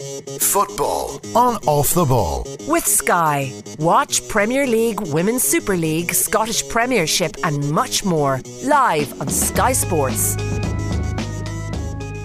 Football on Off the Ball. With Sky. Watch Premier League, Women's Super League, Scottish Premiership, and much more live on Sky Sports.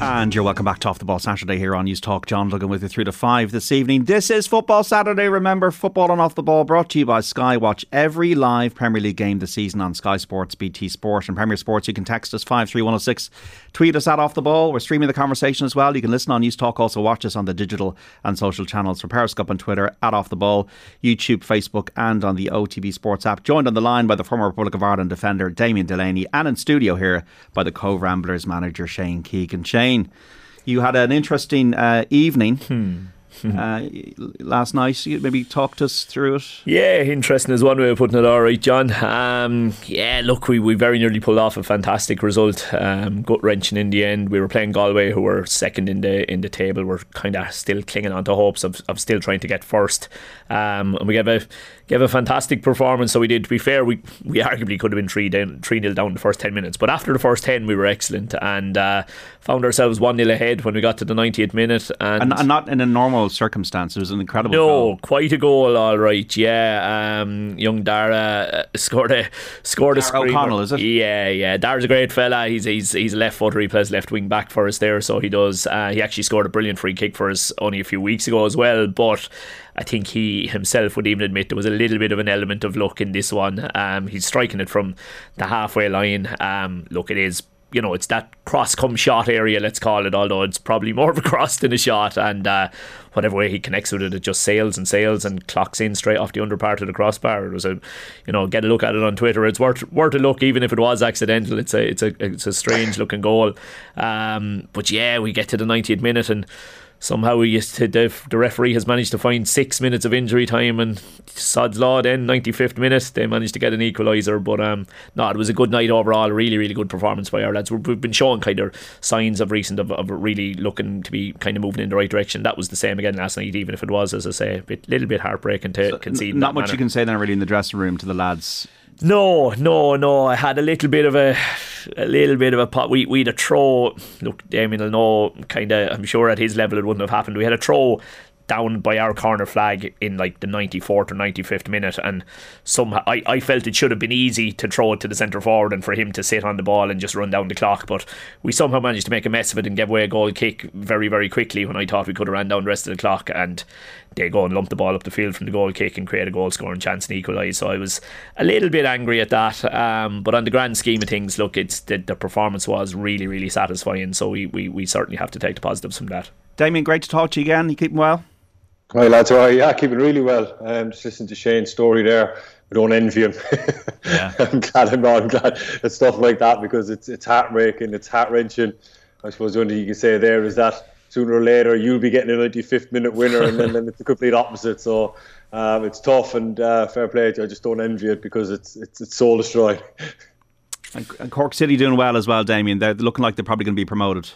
And you're welcome back to Off the Ball Saturday here on News Talk. John Duggan with you through to five this evening. This is Football Saturday. Remember, football on Off the Ball brought to you by Sky. Watch every live Premier League game this season on Sky Sports, BT Sport, and Premier Sports. You can text us 53106, tweet us at Off the Ball. We're streaming the conversation as well. You can listen on News Talk, also watch us on the digital and social channels for Periscope and Twitter at Off the Ball, YouTube, Facebook, and on the OTB Sports app. Joined on the line by the former Republic of Ireland defender Damien Delaney, and in studio here by the Cobh Ramblers manager Shane Keegan. Shane you had an interesting uh, evening. Hmm. Uh, last night, you maybe talked us through it. Yeah, interesting is one way of putting it. All right, John. Um, yeah, look, we, we very nearly pulled off a fantastic result. Um, gut wrenching in the end. We were playing Galway, who were second in the in the table. We're kind of still clinging on to hopes of, of still trying to get first. Um, and we gave a gave a fantastic performance. So we did. To be fair, we we arguably could have been three down, three nil down the first ten minutes, but after the first ten, we were excellent and uh, found ourselves one 0 ahead when we got to the 90th minute. And, and, not in a normal circumstance. It was an incredible. No, goal. quite a goal, all right. Yeah, um, young Dara uh, scored a scored Dara a screamer. O'Connell, is it? Yeah, yeah. Dara's a great fella. He's he's he's a left footer. He plays left wing back for us there, so he does. Uh, he actually scored a brilliant free kick for us only a few weeks ago as well, but. I think he himself would even admit there was a little bit of an element of luck in this one. Um, he's striking it from the halfway line. Um, look, it is you know, it's that cross come shot area, let's call it, although it's probably more of a cross than a shot. And uh, whatever way he connects with it, it just sails and sails and clocks in straight off the under part of the crossbar. It was a, you know, get a look at it on Twitter. It's worth worth a look, even if it was accidental. It's a it's a it's a strange looking goal. Um, but yeah, we get to the 90th minute and somehow we used to, the, the referee has managed to find six minutes of injury time and sod's law then 95th minute they managed to get an equaliser but um no it was a good night overall really really good performance by our lads we've been showing kind of signs of recent of, of really looking to be kind of moving in the right direction that was the same again last night even if it was as I say a bit, little bit heartbreaking to so concede not much manner. you can say then really in the dressing room to the lads no, no, no. I had a little bit of a, a little bit of a pot. We we had a throw. Look, Damien will know. Kind of, I'm sure at his level it wouldn't have happened. We had a throw down by our corner flag in like the 94th or 95th minute and somehow I, I felt it should have been easy to throw it to the centre forward and for him to sit on the ball and just run down the clock but we somehow managed to make a mess of it and give away a goal kick very very quickly when I thought we could have ran down the rest of the clock and they go and lump the ball up the field from the goal kick and create a goal scoring chance and equalise so I was a little bit angry at that um, but on the grand scheme of things look it's the, the performance was really really satisfying so we, we, we certainly have to take the positives from that Damien great to talk to you again you keeping well Hi lads, how are you? Yeah, keeping really well. Um, just listening to Shane's story there. We don't envy him. Yeah. I'm glad I'm not. I'm glad it's stuff like that because it's it's heartbreaking, it's heart wrenching. I suppose the only thing you can say there is that sooner or later you'll be getting a 95th minute winner, and then, then it's the complete opposite. So um, it's tough and uh, fair play to you. I just don't envy it because it's it's it's soul destroying. and, and Cork City doing well as well, Damien. They're looking like they're probably going to be promoted.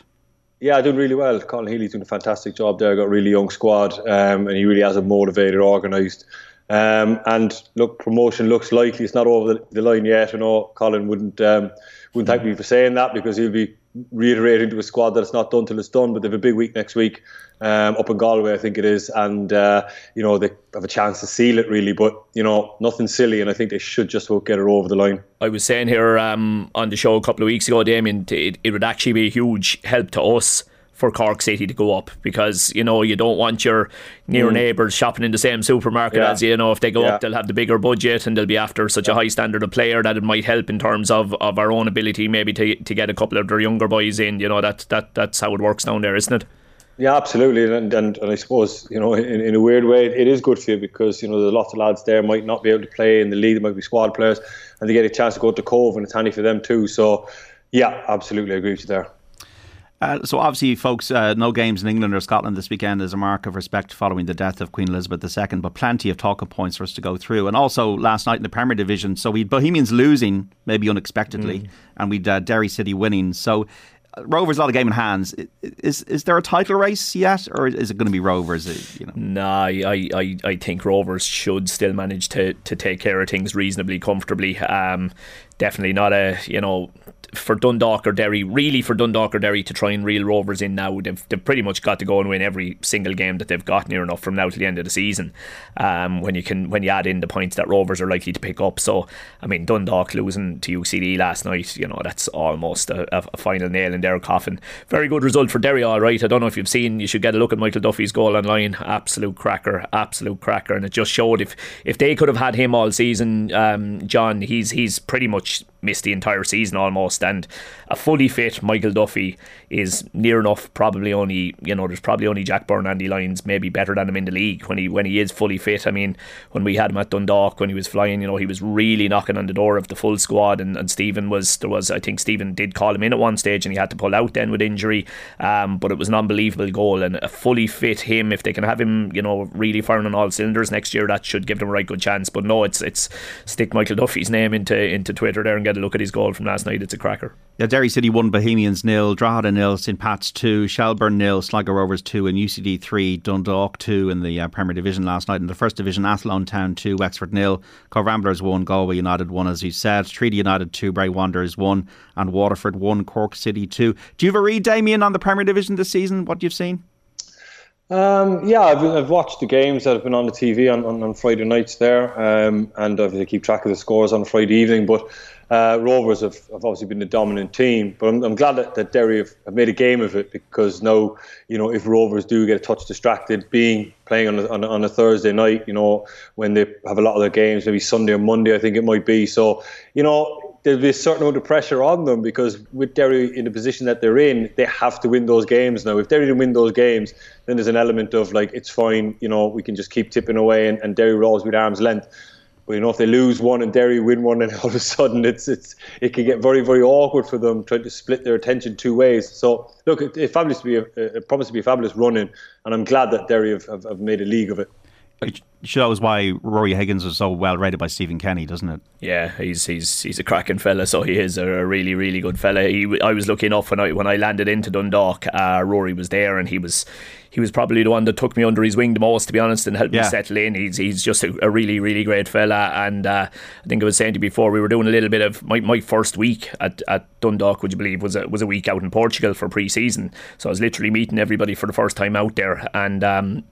Yeah, doing really well. Colin Healy's doing a fantastic job there. Got a really young squad, um, and he really has a motivated, organised. Um, and look, promotion looks likely. It's not over the, the line yet. I know Colin wouldn't um, wouldn't thank me for saying that because he'll be reiterating to a squad that it's not done till it's done. But they have a big week next week um, up in Galway, I think it is, and uh, you know they have a chance to seal it really. But you know nothing silly, and I think they should just get it over the line. I was saying here um, on the show a couple of weeks ago, Damien, it, it would actually be a huge help to us for Cork City to go up because you know you don't want your near mm. neighbours shopping in the same supermarket Yeah. as you. You know if they go Yeah. up, they'll have the bigger budget and they'll be after such a high standard of player that it might help in terms of, of our own ability maybe to to get a couple of their younger boys in. You know that that that's how it works down there, isn't it? Yeah, absolutely, and and, and I suppose you know in, in a weird way it is good for you because you know there's lots of lads there might not be able to play in the league, they might be squad players, and they get a chance to go to Cobh, and it's handy for them too. So, yeah, absolutely, I agree with you there. Uh, so obviously, folks, uh, no games in England or Scotland this weekend is a mark of respect following the death of Queen Elizabeth II, but plenty of talking points for us to go through. And also last night in the Premier Division, so we Bohemians losing maybe unexpectedly, and we'd uh, Derry City winning. So uh, Rovers a lot of game in hands. Is is there a title race yet, or is it going to be Rovers? uh, You know, Nah, I, I, I think Rovers should still manage to, to take care of things reasonably comfortably. Um, definitely not a you know for Dundalk or Derry, really for Dundalk or Derry to try and reel Rovers in now. They've, they've pretty much got to go and win every single game that they've got near enough from now to the end of the season. Um, when you can when you add in the points that Rovers are likely to pick up. So I mean Dundalk losing to UCD last night, you know that's almost a, a final nail in their coffin. Very good result for Derry, all right. I don't know if you've seen. You should get a look at Michael Duffy's goal online. Absolute cracker, absolute cracker, and it just showed if if they could have had him all season, um, John, he's he's pretty much which missed the entire season almost. And a fully fit Michael Duffy is near enough. Probably only you know there's probably only Jack Byrne, Andy Lyons, maybe better than him in the league when he when he is fully fit. I mean, when we had him at Dundalk when he was flying, you know, he was really knocking on the door of the full squad. And, and Stephen was there was I think Stephen did call him in at one stage and he had to pull out then with injury. Um, but it was an unbelievable goal and a fully fit him. If they can have him, you know, really firing on all cylinders next year, that should give them a right good chance. But no, it's it's stick Michael Duffy's name into into Twitter there and get a look at his goal from last night. It's a cracker. Yeah, Derry City won Bohemians nil, Drogheda nil, St Pat's two, Shelbourne nil, Sligo Rovers two, and UCD three, Dundalk two in the uh, Premier Division last night. In the First Division, Athlone Town two, Wexford nil, Cobh Ramblers one, Galway United one, as you said, Treaty United two, Bray Wanderers one, and Waterford one, Cork City two. Do you have a read, Damien, on the Premier Division this season? What you've seen? Um, yeah, I've, I've watched the games that have been on the TV on, on, on Friday nights there, um, and obviously keep track of the scores on Friday evening. But uh, Rovers have, have, obviously been the dominant team, but I'm, I'm glad that, that Derry have, have, made a game of it because now, you know, if Rovers do get a touch distracted, being playing on a, on, a, on a Thursday night, you know, when they have a lot of their games, maybe Sunday or Monday, I think it might be. So, you know, there'll be a certain amount of pressure on them because with Derry in the position that they're in, they have to win those games now. If Derry didn't win those games, then there's an element of like it's fine, you know, we can just keep tipping away and, and Derry rolls with arm's length. But you know, if they lose one and Derry win one, and all of a sudden it's it's it can get very very awkward for them trying to split their attention two ways. So look, it, it fabulous to be a, it promised to be a fabulous running, and I'm glad that Derry have, have, have made a league of it. It shows why Rory Higgins was so well rated by Stephen Kenny, doesn't it? Yeah, he's he's he's a cracking fella. So he is a really really good fella. He, I was looking off when I when I landed into Dundalk, uh, Rory was there, and he was he was probably the one that took me under his wing the most, to be honest, and helped yeah. me settle in. He's he's just a, a really really great fella, and uh, I think I was saying to you before we were doing a little bit of my, my first week at, at Dundalk. Would you believe was a was a week out in Portugal for pre-season? So I was literally meeting everybody for the first time out there, and. Um,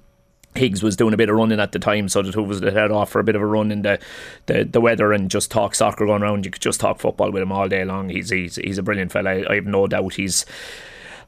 Higgs was doing a bit of running at the time, so the two of us head off for a bit of a run in the, the, the weather and just talk soccer going around. You could just talk football with him all day long. He's he's, he's a brilliant fella. I, I have no doubt he's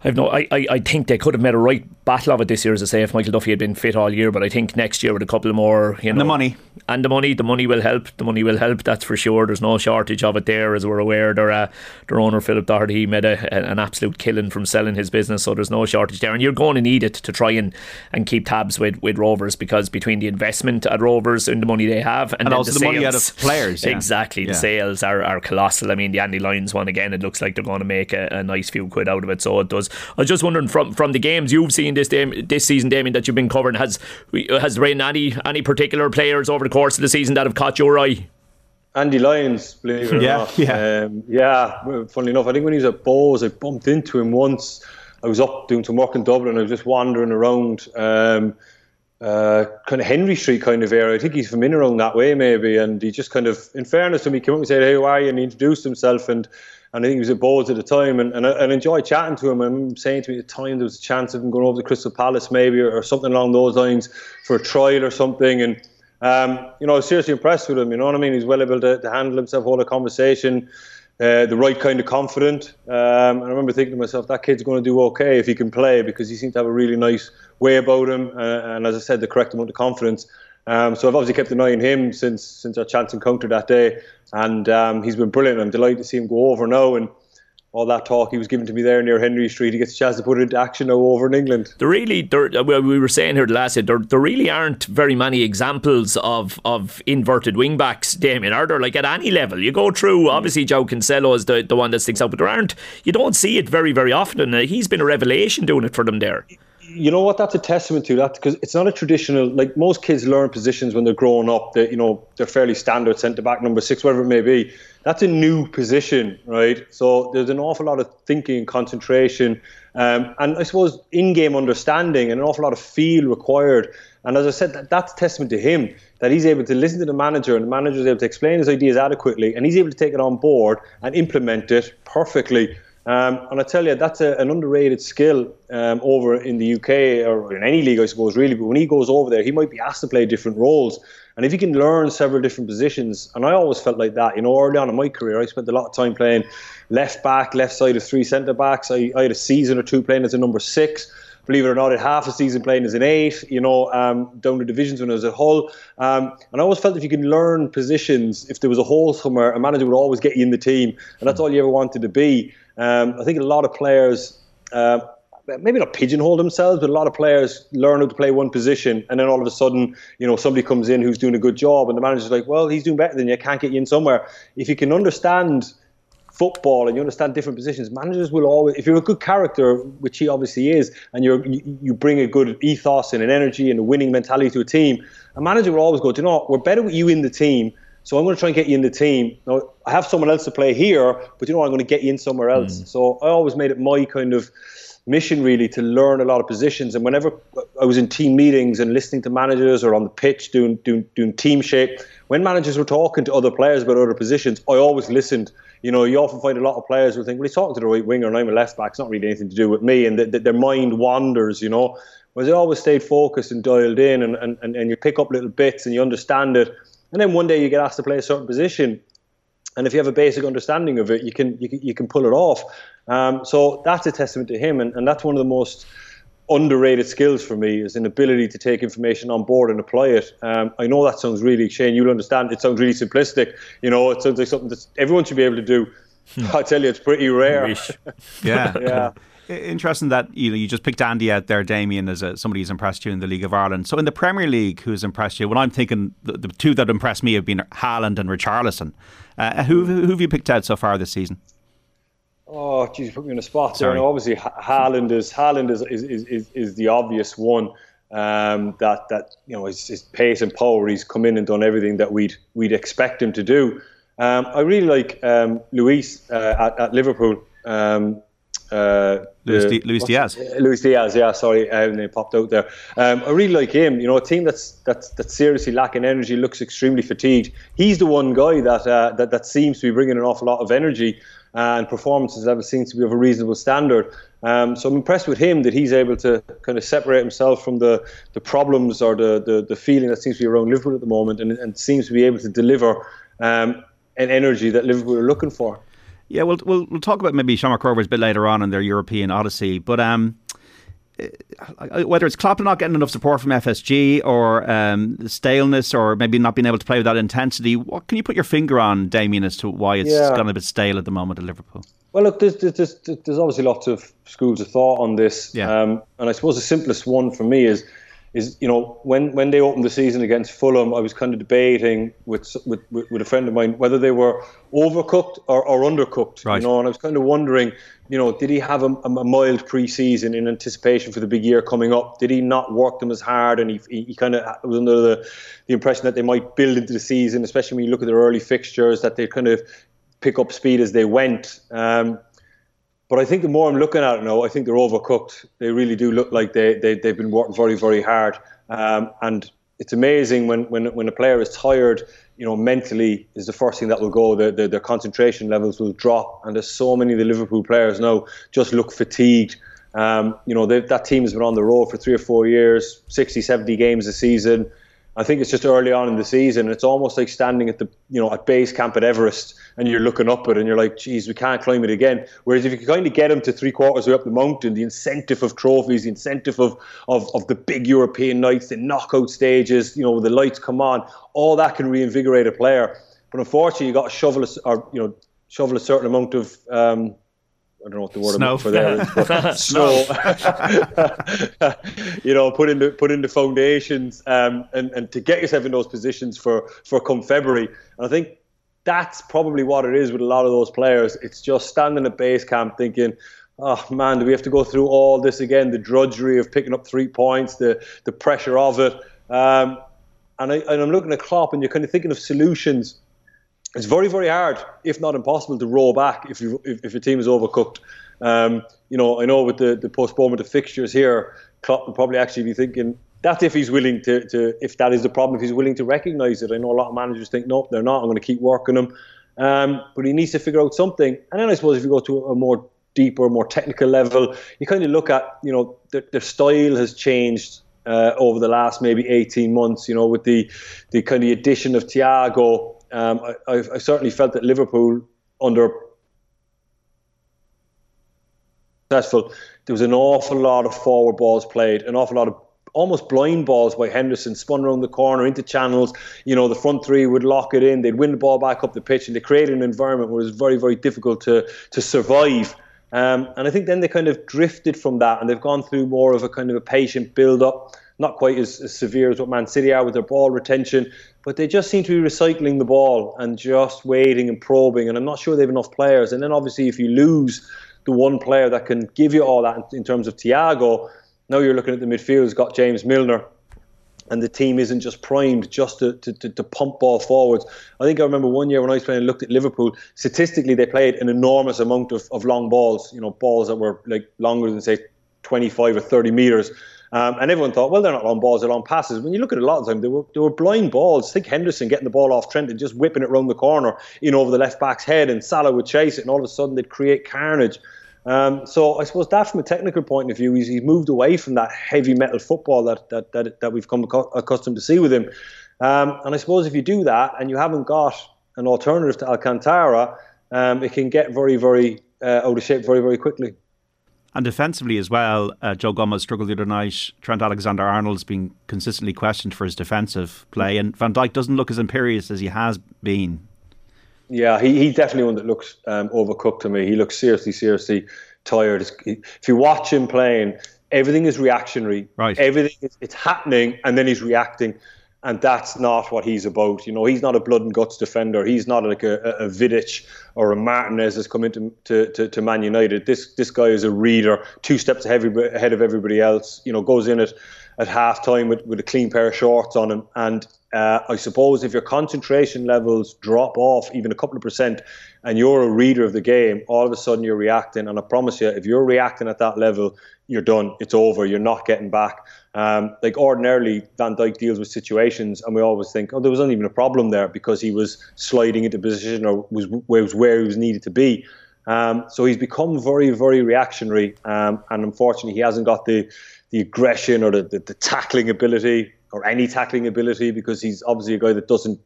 I've no, I, I, I think they could have made a right battle of it this year, as I say, if Michael Duffy had been fit all year. But I think next year with a couple more, you know, and the money and the money, the money will help. The money will help. That's for sure. There's no shortage of it there, as we're aware. Their uh, their owner Philip Doherty made a, an absolute killing from selling his business, so there's no shortage there. And you're going to need it to try and, and keep tabs with, with Rovers because between the investment at Rovers and the money they have, and, and also the, the sales, money out of players, yeah. exactly. Yeah. The sales are, are colossal. I mean, the Andy Lyons one again. It looks like they're going to make a, a nice few quid out of it. So it does. I was just wondering from from the games you've seen this this season, Damien, that you've been covering, has has there been any any particular players over the course of the season that have caught your eye? Andy Lyons, believe it or yeah, not. Yeah, um, yeah. Funnily enough, I think when he was at Bohs, I bumped into him once. I was up doing some work in Dublin. I was just wandering around, um, uh, kind of Henry Street kind of area. I think he's from in around that way, maybe. And he just kind of, in fairness to he came up and said, "Hey, who are you?" And he introduced himself and and I think he was at Bohs at the time, and, and I, and enjoyed chatting to him. And saying to me at the time there was a chance of him going over to Crystal Palace maybe or, or something along those lines for a trial or something. And um, you know, I was seriously impressed with him. You know what I mean? He's well able to, to handle himself, hold a conversation, uh, the right kind of confident. Um, and I remember thinking to myself, that kid's going to do okay if he can play because he seemed to have a really nice way about him, uh, and as I said, the correct amount of confidence. Um, so I've obviously kept an eye on him since since our chance encounter that day, and um, he's been brilliant. I'm delighted to see him go over now and all that talk he was given to me there near Henry Street. He gets a chance to put it into action now over in England. There really, there, well, we were saying here the last year, there, there really aren't very many examples of, of inverted wing backs, Damien, are there? Like at any level, you go through. Obviously, João Cancelo is the, the one that sticks out, but there aren't. You don't see it very, very often. He's been a revelation doing it for them there you know what? That's a testament to that because it's not a traditional like most kids learn positions when they're growing up. That you know they're fairly standard centre back, number six, whatever it may be. That's a new position, right? So there's an awful lot of thinking concentration Um, and I suppose in-game understanding and an awful lot of feel required. And as I said, that, that's testament to him that he's able to listen to the manager and the manager is able to explain his ideas adequately and he's able to take it on board and implement it perfectly. Um, and I tell you, that's a, an underrated skill um, over in the UK or in any league, I suppose, really. But when he goes over there, he might be asked to play different roles. And if he can learn several different positions, and I always felt like that, you know, early on in my career, I spent a lot of time playing left back, left side of three centre backs. I, I had a season or two playing as a number six believe it or not, I had half a season playing as an eight, you know, um, down the divisions when I was at Hull. Um, and I always felt if you can learn positions, if there was a hole somewhere, a manager would always get you in the team. And that's all you ever wanted to be. Um, I think a lot of players, uh, maybe not pigeonhole themselves, but a lot of players learn how to play one position, and then all of a sudden, you know, somebody comes in who's doing a good job, and the manager's like, "Well, he's doing better than you. Can't get you in somewhere." If you can understand football and you understand different positions, managers will always, if you're a good character, which he obviously is, and you you bring a good ethos and an energy and a winning mentality to a team, a manager will always go, do you know, we're better with you in the team. So I'm going to try and get you in the team. Now, I have someone else to play here, but you know, I'm going to get you in somewhere else. Mm. So I always made it my kind of mission really to learn a lot of positions. And whenever I was in team meetings and listening to managers or on the pitch doing doing, doing team shape, when managers were talking to other players about other positions, I always listened you know, you often find a lot of players will think, well, he's talking to the right winger and I'm a left back. It's not really anything to do with me. And the, their mind wanders, you know. Whereas I always stayed focused and dialed in and, and, and, and you pick up little bits and you understand it. And then one day you get asked to play a certain position. And if you have a basic understanding of it, you can you can, you can pull it off. Um, so that's a testament to him, and, and that's one of the most underrated skills for me is an ability to take information on board and apply it. Um, I know that sounds really, Shane, you'll understand, it sounds really simplistic. You know, it sounds like something that everyone should be able to do. Hmm. I tell you, it's pretty rare. yeah. yeah. Interesting that you know you just picked Andy out there, Damien, as a, somebody who's impressed you in the League of Ireland. So in the Premier League, who's impressed you? Well, I'm thinking the, the two that impressed me have been Haaland and Richarlison. Uh, who, who have you picked out so far this season? Oh, geez, put me in a spot there. And obviously, Haaland is Haaland is is, is, is the obvious one. Um, that that you know his, his, pace and power. He's come in and done everything that we'd we'd expect him to do. Um, I really like um, Luis uh, at, at, Liverpool. Um, uh, Luis, the, Luis Diaz. Luis Diaz, yeah, sorry, uh, they popped out there. Um, I really like him. You know, a team that's that's that's seriously lacking energy, looks extremely fatigued. He's the one guy that uh, that that seems to be bringing an awful lot of energy and performances level seems to be of a reasonable standard. Um, so I'm impressed with him that he's able to kind of separate himself from the, the problems or the, the, the feeling that seems to be around Liverpool at the moment and, and seems to be able to deliver um, an energy that Liverpool are looking for. Yeah, we'll, we'll, we'll talk about maybe Shamrock Rovers a bit later on in their European Odyssey, but um, uh, whether it's Klopp not getting enough support from FSG or um, staleness or maybe not being able to play with that intensity, what can you put your finger on, Damien, as to why it's yeah. gone a bit stale at the moment at Liverpool? Well, look, there's, there's, there's obviously lots of schools of thought on this. Yeah. Um, and I suppose the simplest one for me is is you know when when they opened the season against Fulham, I was kind of debating with with with a friend of mine whether they were overcooked or, or undercooked. Right. You know, and I was kind of wondering, you know, did he have a, a mild pre-season in anticipation for the big year coming up? Did he not work them as hard? And he he, he kind of was under the the impression that they might build into the season, especially when you look at their early fixtures, that they kind of pick up speed as they went. Um, but I think the more I'm looking at it now, I think they're overcooked. They really do look like they, they, they've been working very, very hard. Um, and it's amazing when, when, when a player is tired, you know, mentally is the first thing that will go. Their, their, their concentration levels will drop. And there's so many of the Liverpool players now just look fatigued. Um, you know, that team has been on the road for three or four years, 60, 70 games a season. I think it's just early on in the season. It's almost like standing at the you know at base camp at Everest and you're looking up it and you're like, geez, we can't climb it again. Whereas if you can kind of get them to three quarters way up the mountain, the incentive of trophies, the incentive of, of, of the big European nights, the knockout stages, you know, the lights come on, all that can reinvigorate a player. But unfortunately, you got to shovel a, or you know shovel a certain amount of um, I don't know what the word snow. for there is, but snow. you know, put in the put in the foundations um, and and to get yourself in those positions for for come February. And I think that's probably what it is with a lot of those players. It's just standing at base camp thinking, oh man, do we have to go through all this again? The drudgery of picking up three points, the the pressure of it. Um, and I and I'm looking at Klopp, and you're kind of thinking of solutions it's very, very hard, if not impossible, to roll back if you if, if your team is overcooked. Um, you know, I know with the, the postponement of fixtures here, Klopp will probably actually be thinking that's if he's willing to, to, if that is the problem, if he's willing to recognise it. I know a lot of managers think, no, they're not. I'm going to keep working them. Um, but he needs to figure out something. And then I suppose if you go to a more deeper, more technical level, you kind of look at, you know, their, their style has changed uh, over the last maybe 18 months, you know, with the, the kind of addition of Thiago. Um, I, certainly felt that Liverpool under successful, there was an awful lot of forward balls played, an awful lot of almost blind balls by Henderson, spun around the corner into channels. You know, the front three would lock it in. They'd win the ball back up the pitch, and they created an environment where it was very, very difficult to to survive. Um, and I think then they kind of drifted from that, and they've gone through more of a kind of a patient build up. Not quite as, as severe as what Man City are with their ball retention, but they just seem to be recycling the ball and just waiting and probing. And I'm not sure they have enough players. And then obviously, if you lose the one player that can give you all that in, terms of Thiago, now you're looking at the midfield, has got James Milner, and the team isn't just primed just to, to, to, to, pump ball forwards. I think I remember one year when I was playing and looked at Liverpool, statistically they played an enormous amount of, of long balls, you know, balls that were like longer than say 25 or 30 metres. Um, and everyone thought, well, they're not long balls, they're long passes. When you look at a lot of the time, they were, they were blind balls. Think Henderson getting the ball off Trent and just whipping it round the corner, in over the left back's head, and Salah would chase it, and all of a sudden they'd create carnage. Um, so I suppose that, from a technical point of view, he's, he's moved away from that heavy metal football that that that, that we've come accustomed to see with him. Um, and I suppose if you do that and you haven't got an alternative to Alcantara, um, it can get very, very uh, out of shape very, very quickly. And defensively as well, uh, Joe Gomez struggled the other night. Trent Alexander Arnold's been consistently questioned for his defensive play, and Van Dijk doesn't look as imperious as he has been. Yeah, he, he's definitely one that looks um, overcooked to me. He looks seriously, seriously tired. If you watch him playing, everything is reactionary. Right. Everything is it's happening, and then he's reacting, and that's not what he's about. You know, he's not a blood and guts defender. He's not like a, a, Vidic or a Martinez has come into to, to, to, Man United. This this guy is a reader, two steps ahead of everybody else. You know, goes in at at half time with, with a clean pair of shorts on him and uh, I suppose if your concentration levels drop off even a couple of percent and you're a reader of the game, all of a sudden you're reacting. And I promise you, if you're reacting at that level, you're done. It's over. You're not getting back. Um, like ordinarily, Van Dijk deals with situations, and we always think, oh, there wasn't even a problem there because he was sliding into position or was, was where he was needed to be. Um, so he's become very, very reactionary, um, and unfortunately, he hasn't got the the aggression or the, the, the tackling ability or any tackling ability because he's obviously a guy that doesn't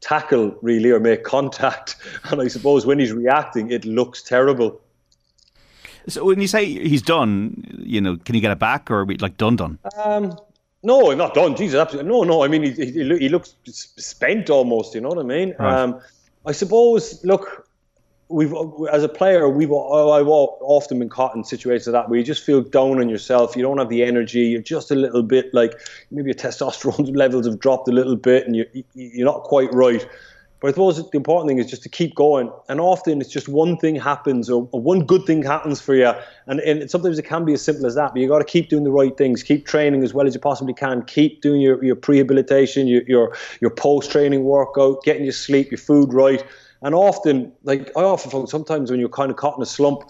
tackle really or make contact. And I suppose when he's reacting, it looks terrible. So when you say he's done, you know, can you get it back or we like done done? Um, no, not done. Jesus, absolutely no, no. I mean, he, he, he looks spent almost. You know what I mean? Right. Um, I suppose. Look, we've as a player we've I've often been caught in situations like that where you just feel down on yourself you don't have the energy you're just a little bit like maybe your testosterone levels have dropped a little bit and you you're not quite right but I suppose the important thing is just to keep going. And often it's just one thing happens or, or one good thing happens for you. And, and sometimes it can be as simple as that but you got to keep doing the right things. Keep training as well as you possibly can. Keep doing your, your prehabilitation your your, your post training workout getting your sleep your food right. And often, like I often find sometimes when you're kind of caught in a slump,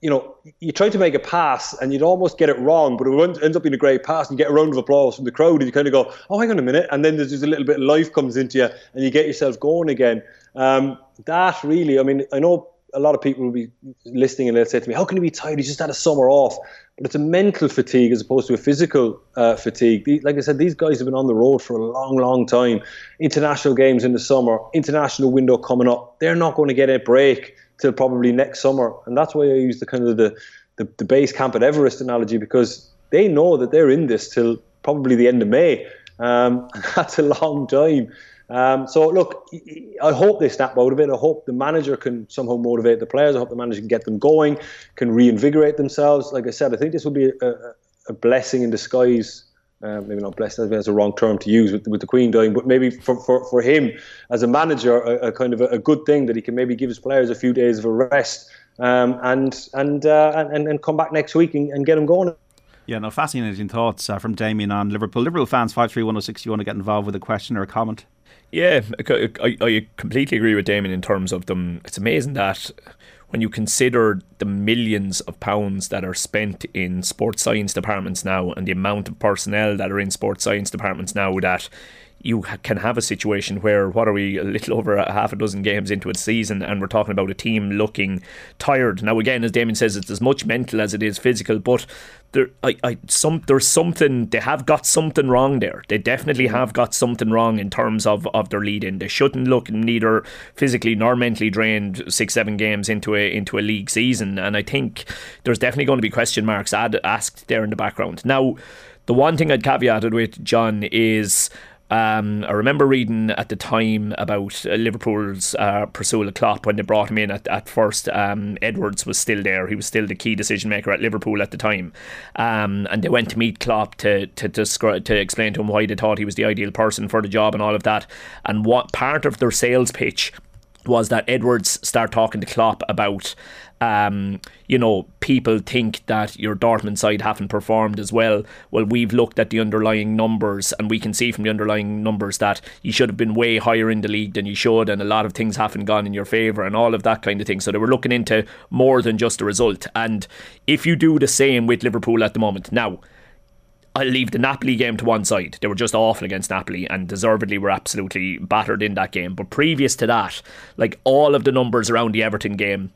you know, you try to make a pass and you'd almost get it wrong, but it ends up being a great pass and you get a round of applause from the crowd and you kind of go, oh, hang on a minute. And then there's just a little bit of life comes into you and you get yourself going again. Um, that really, I mean, I know a lot of people will be listening and they'll say to me, how can you be tired? You just had a summer off. But it's a mental fatigue as opposed to a physical uh, fatigue. Like I said, these guys have been on the road for a long, long time. International games in the summer, international window coming up. They're not going to get a break till probably next summer. And that's why I use the kind of the, the, the base camp at Everest analogy because they know that they're in this till probably the end of May. Um, that's a long time. Um, so look, I hope they snap out of it. I hope the manager can somehow motivate the players. I hope the manager can get them going, can reinvigorate themselves. Like I said, I think this will be a, a blessing in disguise. Uh, maybe not blessing, I think that's a wrong term to use with, with the Queen dying, but maybe for, for, for him as a manager, a, a kind of a, a, good thing that he can maybe give his players a few days of a rest um, and, and, uh, and, and come back next week and, and get them going. Yeah, no, fascinating thoughts uh, from Damien on Liverpool. Liverpool fans, 53106, you want to get involved with a question or a comment? Yeah, I, I completely agree with Damien in terms of them. It's amazing that when you consider the millions of pounds that are spent in sports science departments now and the amount of personnel that are in sports science departments now that you can have a situation where what are we a little over a half a dozen games into a season and we're talking about a team looking tired. Now again as Damien says it's as much mental as it is physical but there I, I some there's something they have got something wrong there. They definitely have got something wrong in terms of, of their lead in. They shouldn't look neither physically nor mentally drained six seven games into a into a league season. And I think there's definitely going to be question marks ad, asked there in the background. Now the one thing I'd caveated with John is um, I remember reading at the time about uh, Liverpool's uh, of Klopp when they brought him in at, at first. Um, Edwards was still there; he was still the key decision maker at Liverpool at the time. Um, and they went to meet Klopp to to, to to explain to him why they thought he was the ideal person for the job and all of that. And what part of their sales pitch was that Edwards start talking to Klopp about um, you know, people think that your Dortmund side haven't performed as well. Well, we've looked at the underlying numbers, and we can see from the underlying numbers that you should have been way higher in the league than you should, and a lot of things haven't gone in your favour, and all of that kind of thing. So they were looking into more than just the result. And if you do the same with Liverpool at the moment, now. I'll leave the Napoli game to one side. They were just awful against Napoli and deservedly were absolutely battered in that game. But previous to that, like all of the numbers around the Everton game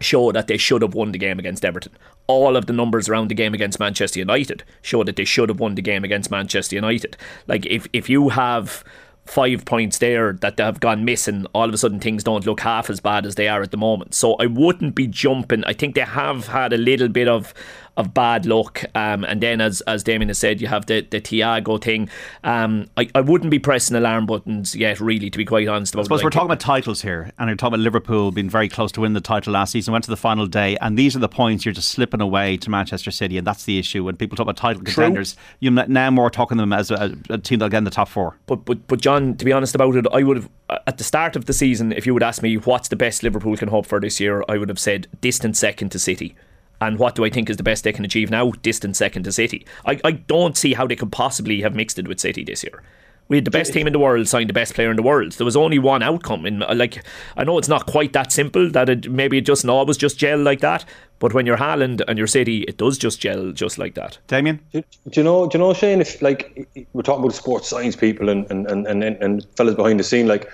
show that they should have won the game against Everton. All of the numbers around the game against Manchester United show that they should have won the game against Manchester United. Like if if you have five points there that they have gone missing, all of a sudden things don't look half as bad as they are at the moment. So I wouldn't be jumping. I think they have had a little bit of of bad luck. Um, and then, as as Damien has said, you have the the Thiago thing. Um, I, I wouldn't be pressing alarm buttons yet, really, to be quite honest. About I suppose we're talking about titles here, and we're talking about Liverpool being very close to win the title last season, went to the final day, and these are the points you're just slipping away to Manchester City, and that's the issue. When people talk about title contenders, you're now more talking them as a, a team that'll get in the top four. But but but John, to be honest about it, I would have at the start of the season, if you would ask me what's the best Liverpool can hope for this year, I would have said distant second to City. And what do I think is the best they can achieve now? Distant second to City. I, I don't see how they could possibly have mixed it with City this year. We had the best team in the world sign the best player in the world. There was only one outcome. And uh, like, I know it's not quite that simple that it maybe it just always just gel like that. But when you're Haaland and you're City, it does just gel just like that. Damien, do, do you know? Do you know, Shane? If like we're talking about sports science people and and and and, and fellas behind the scene, like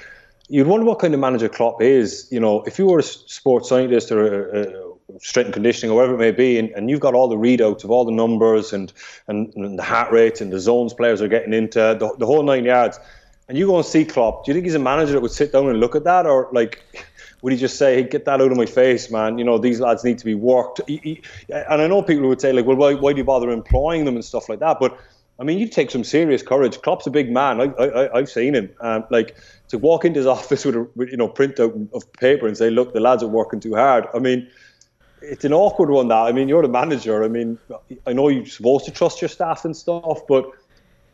you'd wonder what kind of manager Klopp is. You know, if you were a sports scientist or a, strength and conditioning or whatever it may be, and, and you've got all the readouts of all the numbers and, and, and the heart rates and the zones players are getting into, the, the whole nine yards, and you go and see Klopp, do you think he's a manager that would sit down and look at that, or like? Would he just say, hey, "Get that out of my face, man"? You know, these lads need to be worked. He, he, and I know people would say, like, "Well, why, why do you bother employing them and stuff like that?" But I mean, you take some serious courage. Klopp's a big man. I, I, I've seen him. Um, like to walk into his office with a you know printout of paper and say, "Look, the lads are working too hard." I mean, it's an awkward one. That I mean, you're the manager. I mean, I know you're supposed to trust your staff and stuff, but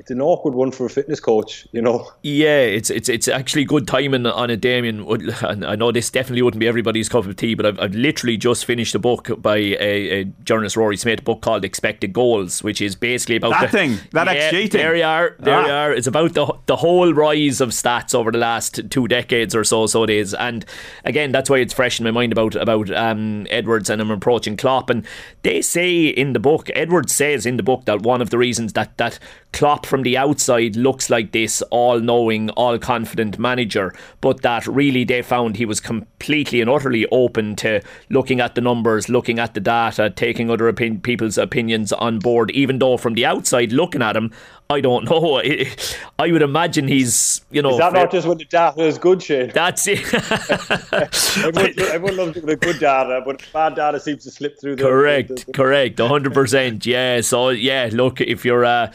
it's an awkward one for a fitness coach, you know. Yeah, it's it's it's actually good timing on a Damien. I know this definitely wouldn't be everybody's cup of tea, but I've, I've literally just finished a book by a, a, journalist Rory Smith, a book called Expected Goals, which is basically about that the, thing, that yeah, XG thing. There you are, there ah. you are. It's about the the whole rise of stats over the last two decades or so. So it is, and again, that's why it's fresh in my mind about about um, Edwards and I'm approaching Klopp, and they say in the book, Edwards says in the book that one of the reasons that that Klopp from the outside looks like this all knowing, all confident manager, but that really they found he was completely and utterly open to looking at the numbers, looking at the data, taking other people's opinions on board, even though from the outside looking at him, I don't know. I would imagine he's, you know. Is that not just when the data is good, Shane? That's it. everyone, everyone loves the good data, but bad data seems to slip through. The, correct, the, the, correct, hundred percent. Yeah. So yeah, look, if you're. Uh,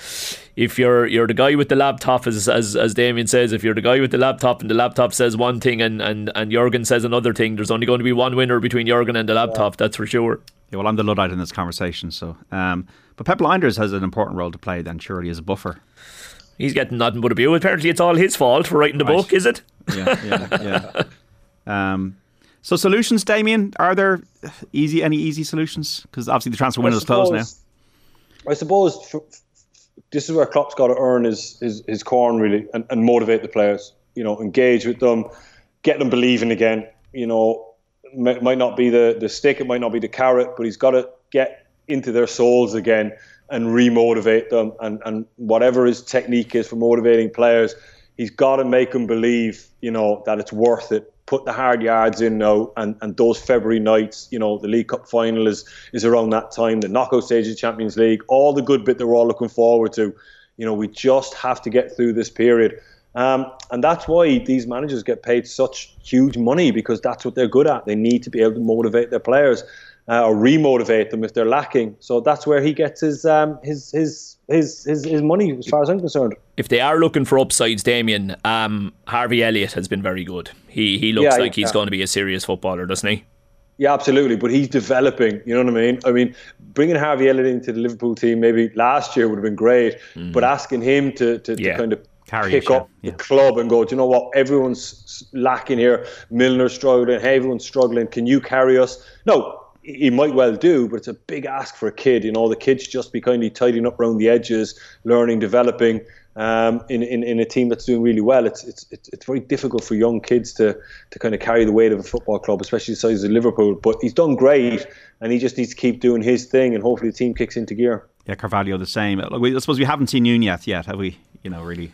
if you're you're the guy with the laptop, as as as Damien says, if you're the guy with the laptop and the laptop says one thing and and and Jurgen says another thing, there's only going to be one winner between Jurgen and the laptop. Yeah. That's for sure. Yeah, well, I'm the luddite in this conversation, so. Um, but Pep Lijnders has an important role to play then, surely, as a buffer. He's getting nothing but abuse. Apparently, it's all his fault for writing the right. book, is it? Yeah, yeah, yeah. um, so solutions, Damien, are there easy any easy solutions? Because obviously the transfer window is closed now. I suppose this is where Klopp's got to earn his his, his corn really and, and motivate the players. You know, engage with them, get them believing again. You know, might not be the, the stick, it might not be the carrot, but he's got to get into their souls again and remotivate them. And, and whatever his technique is for motivating players, he's got to make them believe, you know, that it's worth it. Put the hard yards in now, and, and those February nights, you know, the League Cup final is, is around that time, the knockout stage of Champions League, all the good bit that we're all looking forward to. You know, we just have to get through this period. Um, and that's why these managers get paid such huge money because that's what they're good at. They need to be able to motivate their players uh, or remotivate them if they're lacking. So that's where he gets his um, his, his his his his money, as far as I'm concerned. If they are looking for upsides, Damien, um, Harvey Elliott has been very good. He he looks yeah, like he's yeah. going to be a serious footballer, doesn't he? Yeah, absolutely. But he's developing. You know what I mean? I mean, bringing Harvey Elliott into the Liverpool team maybe last year would have been great, mm. but asking him to to, yeah. to kind of Carry pick up yeah. the club and go, do you know what? Everyone's lacking here. Milner's struggling. Hey, everyone's struggling. Can you carry us? No, he might well do, but it's a big ask for a kid. You know, the kids just be kind of tidying up around the edges, learning, developing. Um, in, in, in a team that's doing really well, it's, it's it's very difficult for young kids to to kind of carry the weight of a football club, especially the size of Liverpool. But he's done great, and he just needs to keep doing his thing, and hopefully the team kicks into gear. Yeah, Carvalho the same. I suppose we haven't seen Nunez yet, have we? You know, really.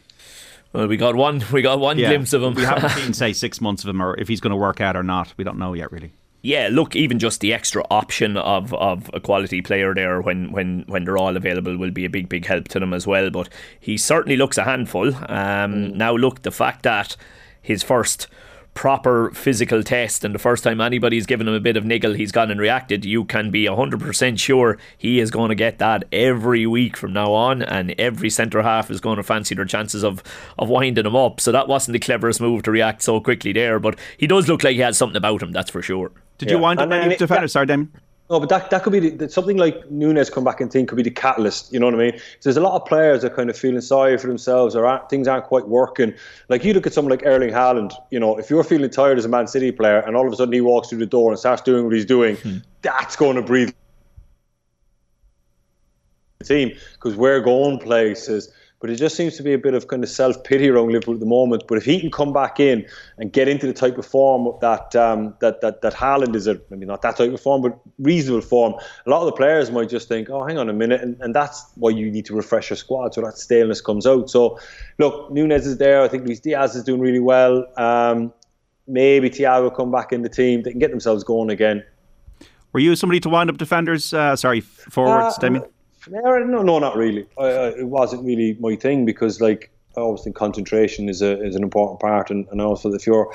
Well, we got one. We got one yeah, glimpse of him. we haven't seen, say, six months of him, or if he's going to work out or not. We don't know yet, really. Yeah, look, even just the extra option of, of a quality player there when, when, when they're all available will be a big, big help to them as well. But he certainly looks a handful. Um, mm. Now, look, the fact that his first proper physical test and the first time anybody's given him a bit of niggle he's gone and reacted you can be 100% sure he is going to get that every week from now on and every centre half is going to fancy their chances of of winding him up so that wasn't the cleverest move to react so quickly there but he does look like he has something about him that's for sure did yeah. you wind up any defenders sorry Damien no, but that, that could be the, something like Nunez come back and think could be the catalyst. You know what I mean? So there's a lot of players that are kind of feeling sorry for themselves or aren't, things aren't quite working. Like you look at someone like Erling Haaland. You know, if you're feeling tired as a Man City player and all of a sudden he walks through the door and starts doing what he's doing, hmm. that's going to breathe the team because we're going places. But it just seems to be a bit of kind of self pity around Liverpool at the moment. But if he can come back in and get into the type of form that um, that that that Haaland is, a, maybe not that type of form, but reasonable form, a lot of the players might just think, oh, hang on a minute, and, and that's why you need to refresh your squad so that staleness comes out. So, look, Nunez is there. I think Luis Diaz is doing really well. Um, maybe Thiago will come back in the team. They can get themselves going again. Were you somebody to wind up defenders? Uh, sorry, forwards, uh, Damien? No, no, not really. I, I, it wasn't really my thing because, like, I always think concentration is a is an important part, and, and also if you're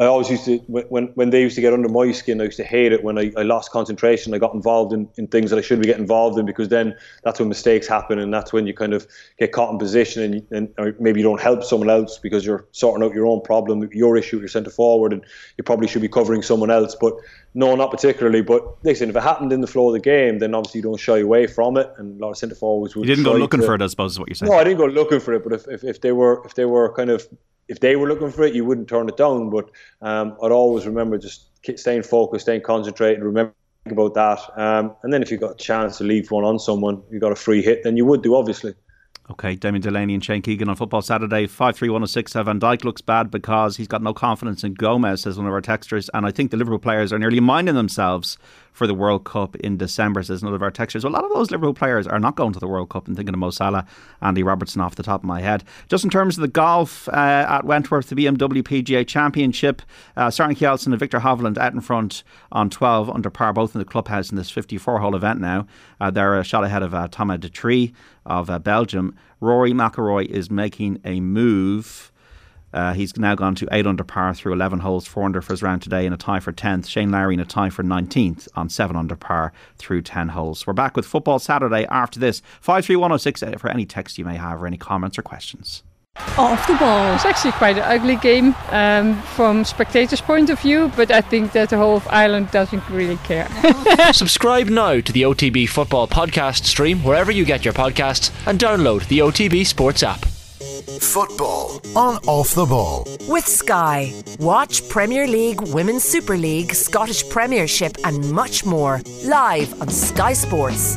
I always used to when when they used to get under my skin. I used to hate it when I, I lost concentration. I got involved in, in things that I shouldn't be getting involved in because then that's when mistakes happen and that's when you kind of get caught in position and, and or maybe you don't help someone else because you're sorting out your own problem, your issue, with your centre forward, and you probably should be covering someone else. But no, not particularly. But listen, if it happened in the flow of the game, then obviously you don't shy away from it. And a lot of centre forwards would. You didn't go looking to, for it, I suppose, is what you're saying. No, I didn't go looking for it. But if, if, if they were if they were kind of if they were looking for it, you wouldn't turn it down. But um, I'd always remember just staying focused, staying concentrated, remember about that. Um, and then if you got a chance to leave one on someone, you got a free hit, then you would do, obviously. Okay, Damien Delaney and Shane Keegan on Football Saturday. 5 3 1 6 Van Dijk looks bad because he's got no confidence in Gomez, says one of our texters. And I think the Liverpool players are nearly minding themselves for the World Cup in December, says another of our textures. A lot of those Liverpool players are not going to the World Cup. I'm thinking of Mo Salah, Andy Robertson off the top of my head. Just in terms of the golf uh, at Wentworth, the BMW PGA Championship, uh, Søren and Viktor Hovland out in front on 12 under par, both in the clubhouse in this 54 hole event now. Uh, they're a shot ahead of uh, Thomas Detry of uh, Belgium. Rory McIlroy is making a move uh, he's now gone to 8 under par through 11 holes, 4 under for his round today, and a tie for 10th. Shane Lowry in a tie for 19th on 7 under par through 10 holes. We're back with Football Saturday after this. 53106 uh, for any text you may have or any comments or questions. Off the ball. It's actually quite an ugly game um, from spectators' point of view, but I think that the whole of Ireland doesn't really care. Subscribe now to the OTB Football Podcast stream wherever you get your podcasts and download the OTB Sports app. Football on Off the Ball. With Sky. Watch Premier League, Women's Super League, Scottish Premiership, and much more live on Sky Sports.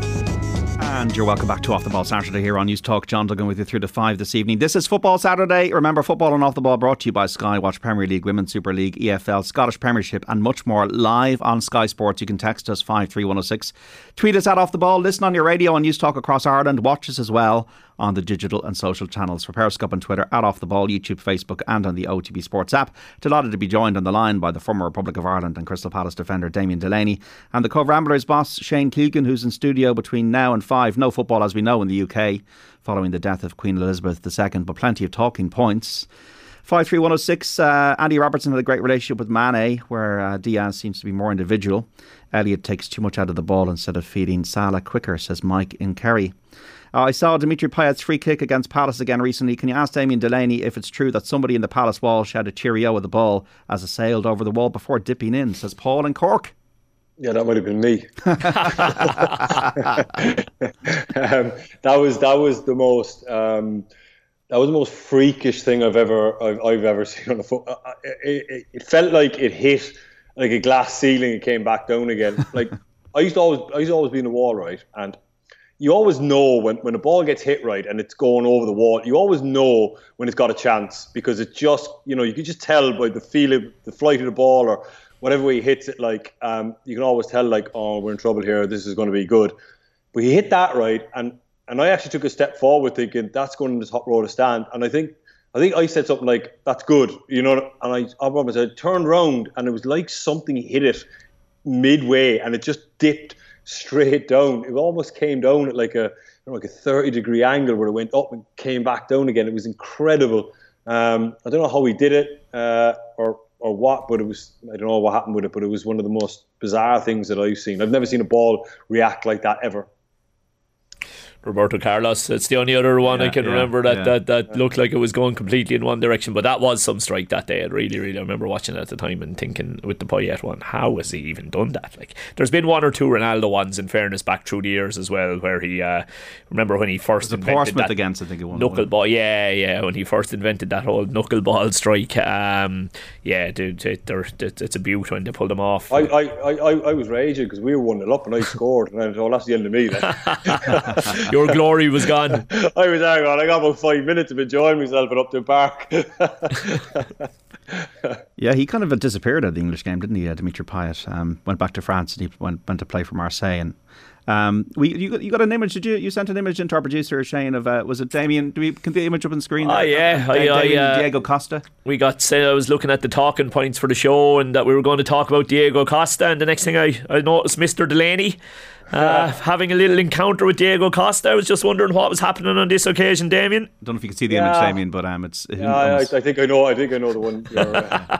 And you're welcome back to Off the Ball Saturday here on News Talk. John Duggan with you through to five this evening. This is Football Saturday. Remember, football and off the ball brought to you by Sky. Watch Premier League, Women's Super League, EFL, Scottish Premiership, and much more live on Sky Sports. You can text us five three one zero six, tweet us at Off the Ball, listen on your radio on News Talk across Ireland, watch us as well on the digital and social channels for Periscope and Twitter at Off the Ball, YouTube, Facebook, and on the OTB Sports app. Delighted to be joined on the line by the former Republic of Ireland and Crystal Palace defender Damien Delaney and the Cobh Ramblers boss Shane Keegan, who's in studio between now and five. No football, as we know, in the UK following the death of Queen Elizabeth II, but plenty of talking points. 53106, uh, Andy Robertson had a great relationship with Mane, where uh, Diaz seems to be more individual. Elliott takes too much out of the ball instead of feeding Salah quicker, says Mike in Kerry. I saw Dimitri Payet's free kick against Palace again recently. Can you ask Damien Delaney if it's true that somebody in the Palace wall shouted cheerio with the ball as it sailed over the wall before dipping in, says Paul in Cork. Yeah, that might have been me. um, that was that was the most um, that was the most freakish thing I've ever I've, I've ever seen on the foot. It, it, it, felt like it hit like a glass ceiling and came back down again. Like I used to always I used to always be in the wall right, and you always know when when a ball gets hit right and it's going over the wall. You always know when it's got a chance because it just you know you can just tell by the feel of the flight of the ball or whatever way he hits it, like um, you can always tell, like, oh, we're in trouble here. This is going to be good. But he hit that right, and and I actually took a step forward, thinking that's going to the top row to stand. And I think I think I said something like, "That's good," you know. And I, I remember I turned around, and it was like something hit it midway, and it just dipped straight down. It almost came down at like a like a thirty degree angle where it went up and came back down again. It was incredible. Um, I don't know how he did it, uh, or or what, but it was I don't know what happened with it, but it was one of the most bizarre things that I've seen. I've never seen a ball react like that ever. Roberto Carlos. It's the only other one yeah, I can yeah, remember that, yeah. that, that looked like it was going completely in one direction. But that was some strike that day. I really, really I remember watching it at the time and thinking with the Payet one, how has he even done that? Like, there's been one or two Ronaldo ones, in fairness, back through the years as well, where he uh, remember when he first invented that against I think it was knuckleball. Yeah, yeah, when he first invented that whole knuckleball strike. Um, yeah, dude, it, it, it's a beaut when they pull them off. I, I, I, I was raging because we were one 0 up and I scored, and I thought, oh, that's the end of me. Then. Your glory was gone. I was hang on. I got about five minutes of enjoying myself at Upton Park. yeah, he kind of disappeared at the English game, didn't he? Uh, Dimitri Payet um, went back to France and he went went to play for Marseille and. Um, we you got, you got an image? Did you you sent an image into our producer Shane of uh, was it Damien? Do we can the image up on the screen? Oh yeah, uh, I, uh, Diego Costa. We got. Say I was looking at the talking points for the show, and that we were going to talk about Diego Costa, and the next thing I I noticed Mr. Delaney uh, having a little encounter with Diego Costa. I was just wondering what was happening on this occasion, Damien. I don't know if you can see the yeah. image, Damien, but um, it's. Yeah, I, I, think I know. I think I know the one you're, uh,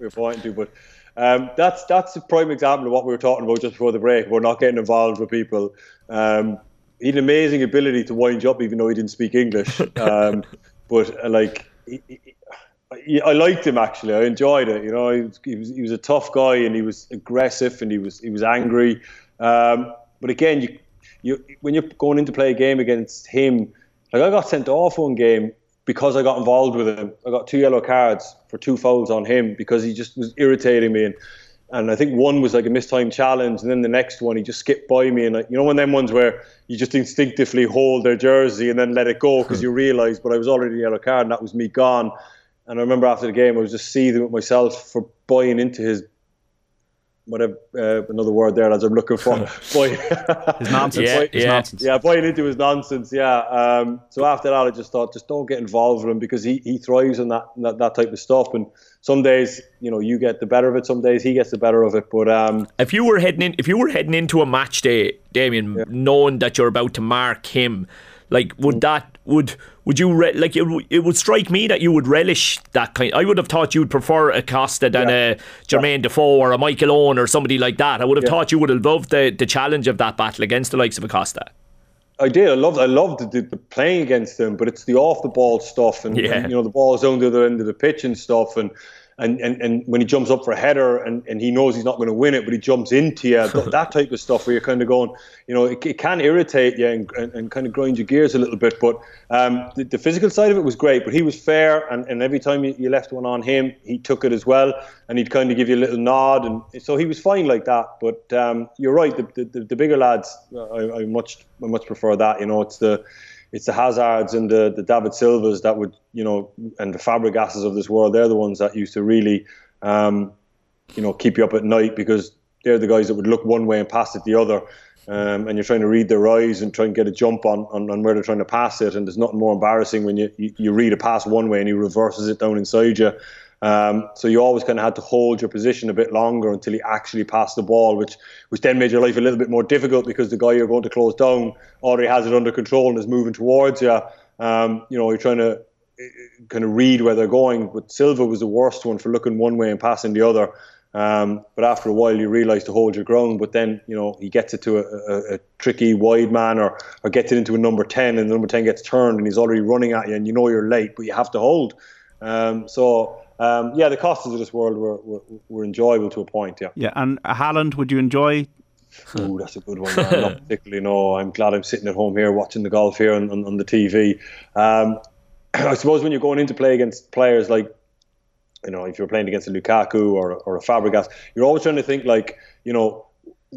you're pointing to, but. Um, that's that's a prime example of what we were talking about just before the break. We're not getting involved with people. Um, he had an amazing ability to wind you up, even though he didn't speak English. Um, but uh, like, he, he, I liked him actually. I enjoyed it. You know, he was, he was, he was a tough guy and he was aggressive and he was he was angry. Um, but again, you, you when you're going in to play a game against him, like I got sent off one game because I got involved with him. I got two yellow cards for two fouls on him because he just was irritating me and. And I think one was like a mistimed challenge, and then the next one he just skipped by me. And you know, one of them ones where you just instinctively hold their jersey and then let it go hmm. because you realise, but I was already a yellow card, and that was me gone. And I remember after the game, I was just seething with myself for buying into his whatever uh, another word there as I'm looking for. Boy, his nonsense. Yeah, his yeah. nonsense. Yeah, buying into his nonsense. Yeah. Um, so after that, I just thought, just don't get involved with him because he, he thrives on that, that, that type of stuff. And some days, you know, you get the better of it. Some days he gets the better of it. But um, if you were heading in, if you were heading into a match day, Damien, yeah. knowing that you're about to mark him, like would mm. that would would you re- like it, it would strike me that you would relish that kind I would have thought you'd prefer a Costa than yeah. a Jermaine yeah. Defoe or a Michael Owen or somebody like that I would have yeah. thought you would have loved the, the challenge of that battle against the likes of a Costa I did. I loved. I loved the, the, playing against them, but it's the off the ball stuff, and, and, you know the ball's on the other end of the pitch and stuff, and and, and, and when he jumps up for a header and, and he knows he's not going to win it, but he jumps into you, that, type of stuff where you're kind of going, you know, it, it can irritate you and, and, and, kind of grind your gears a little bit. But um, the, the, physical side of it was great, but he was fair, and, and every time you, you, left one on him, he took it as well, and he'd kind of give you a little nod, and so he was fine like that. But um, you're right, the, the, the bigger lads, I, I much I much prefer that. You know, it's the it's the Hazards and the, the David Silvas that would, you know, and the Fabregases of this world. They're the ones that used to really, um, you know, keep you up at night because they're the guys that would look one way and pass it the other. Um, and you're trying to read their eyes and try and get a jump on, on, on, where they're trying to pass it. And there's nothing more embarrassing when you, you, you read a pass one way and he reverses it down inside you. Um, so you always kind of had to hold your position a bit longer until he actually passed the ball, which which then made your life a little bit more difficult because the guy you're going to close down already has it under control and is moving towards you. Um, you know, you're trying to uh, kind of read where they're going. But Silva was the worst one for looking one way and passing the other. Um, but after a while, you realise to hold your ground. But then, you know, he gets it to a, a, a, tricky wide man or, or gets it into a number 10, and the number 10 gets turned and he's already running at you, and you know you're late, but you have to hold. Um, so um, yeah, the Costas of this world were, were, were enjoyable to a point. Yeah. Yeah, and Haaland, would you enjoy? Ooh, that's a good one. Man. Not particularly. No, I'm glad I'm sitting at home here watching the golf here on, on, on the TV. Um, I suppose when you're going into play against players like, you know, if you're playing against a Lukaku or or a Fabregas, you're always trying to think like, you know,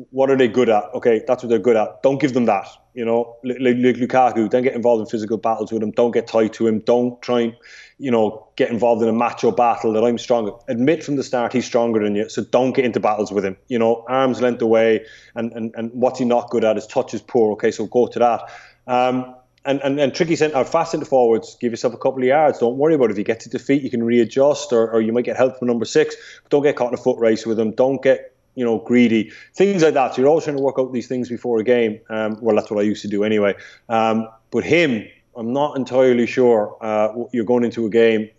what are they good at? Okay, that's what they're good at. Don't give them that. You know, like Lukaku, don't get involved in physical battles with him. Don't get tied to him. Don't try and, you know, get involved in a macho battle that I'm stronger. Admit from the start he's stronger than you, so don't get into battles with him. You know, arms length away, and and, and what's he not good at? His touch is poor. Okay, so go to that. Um, and, and, and tricky centre, fast centre forwards, give yourself a couple of yards. Don't worry about it. If you get to defeat, you can readjust, or, or you might get help from number six. But don't get caught in a foot race with them. Don't get you know, greedy, things like that. So you're always trying to work out these things before a game. Um, well, that's what I used to do anyway. Um, but him, I'm not entirely sure. Uh, you're going into a game.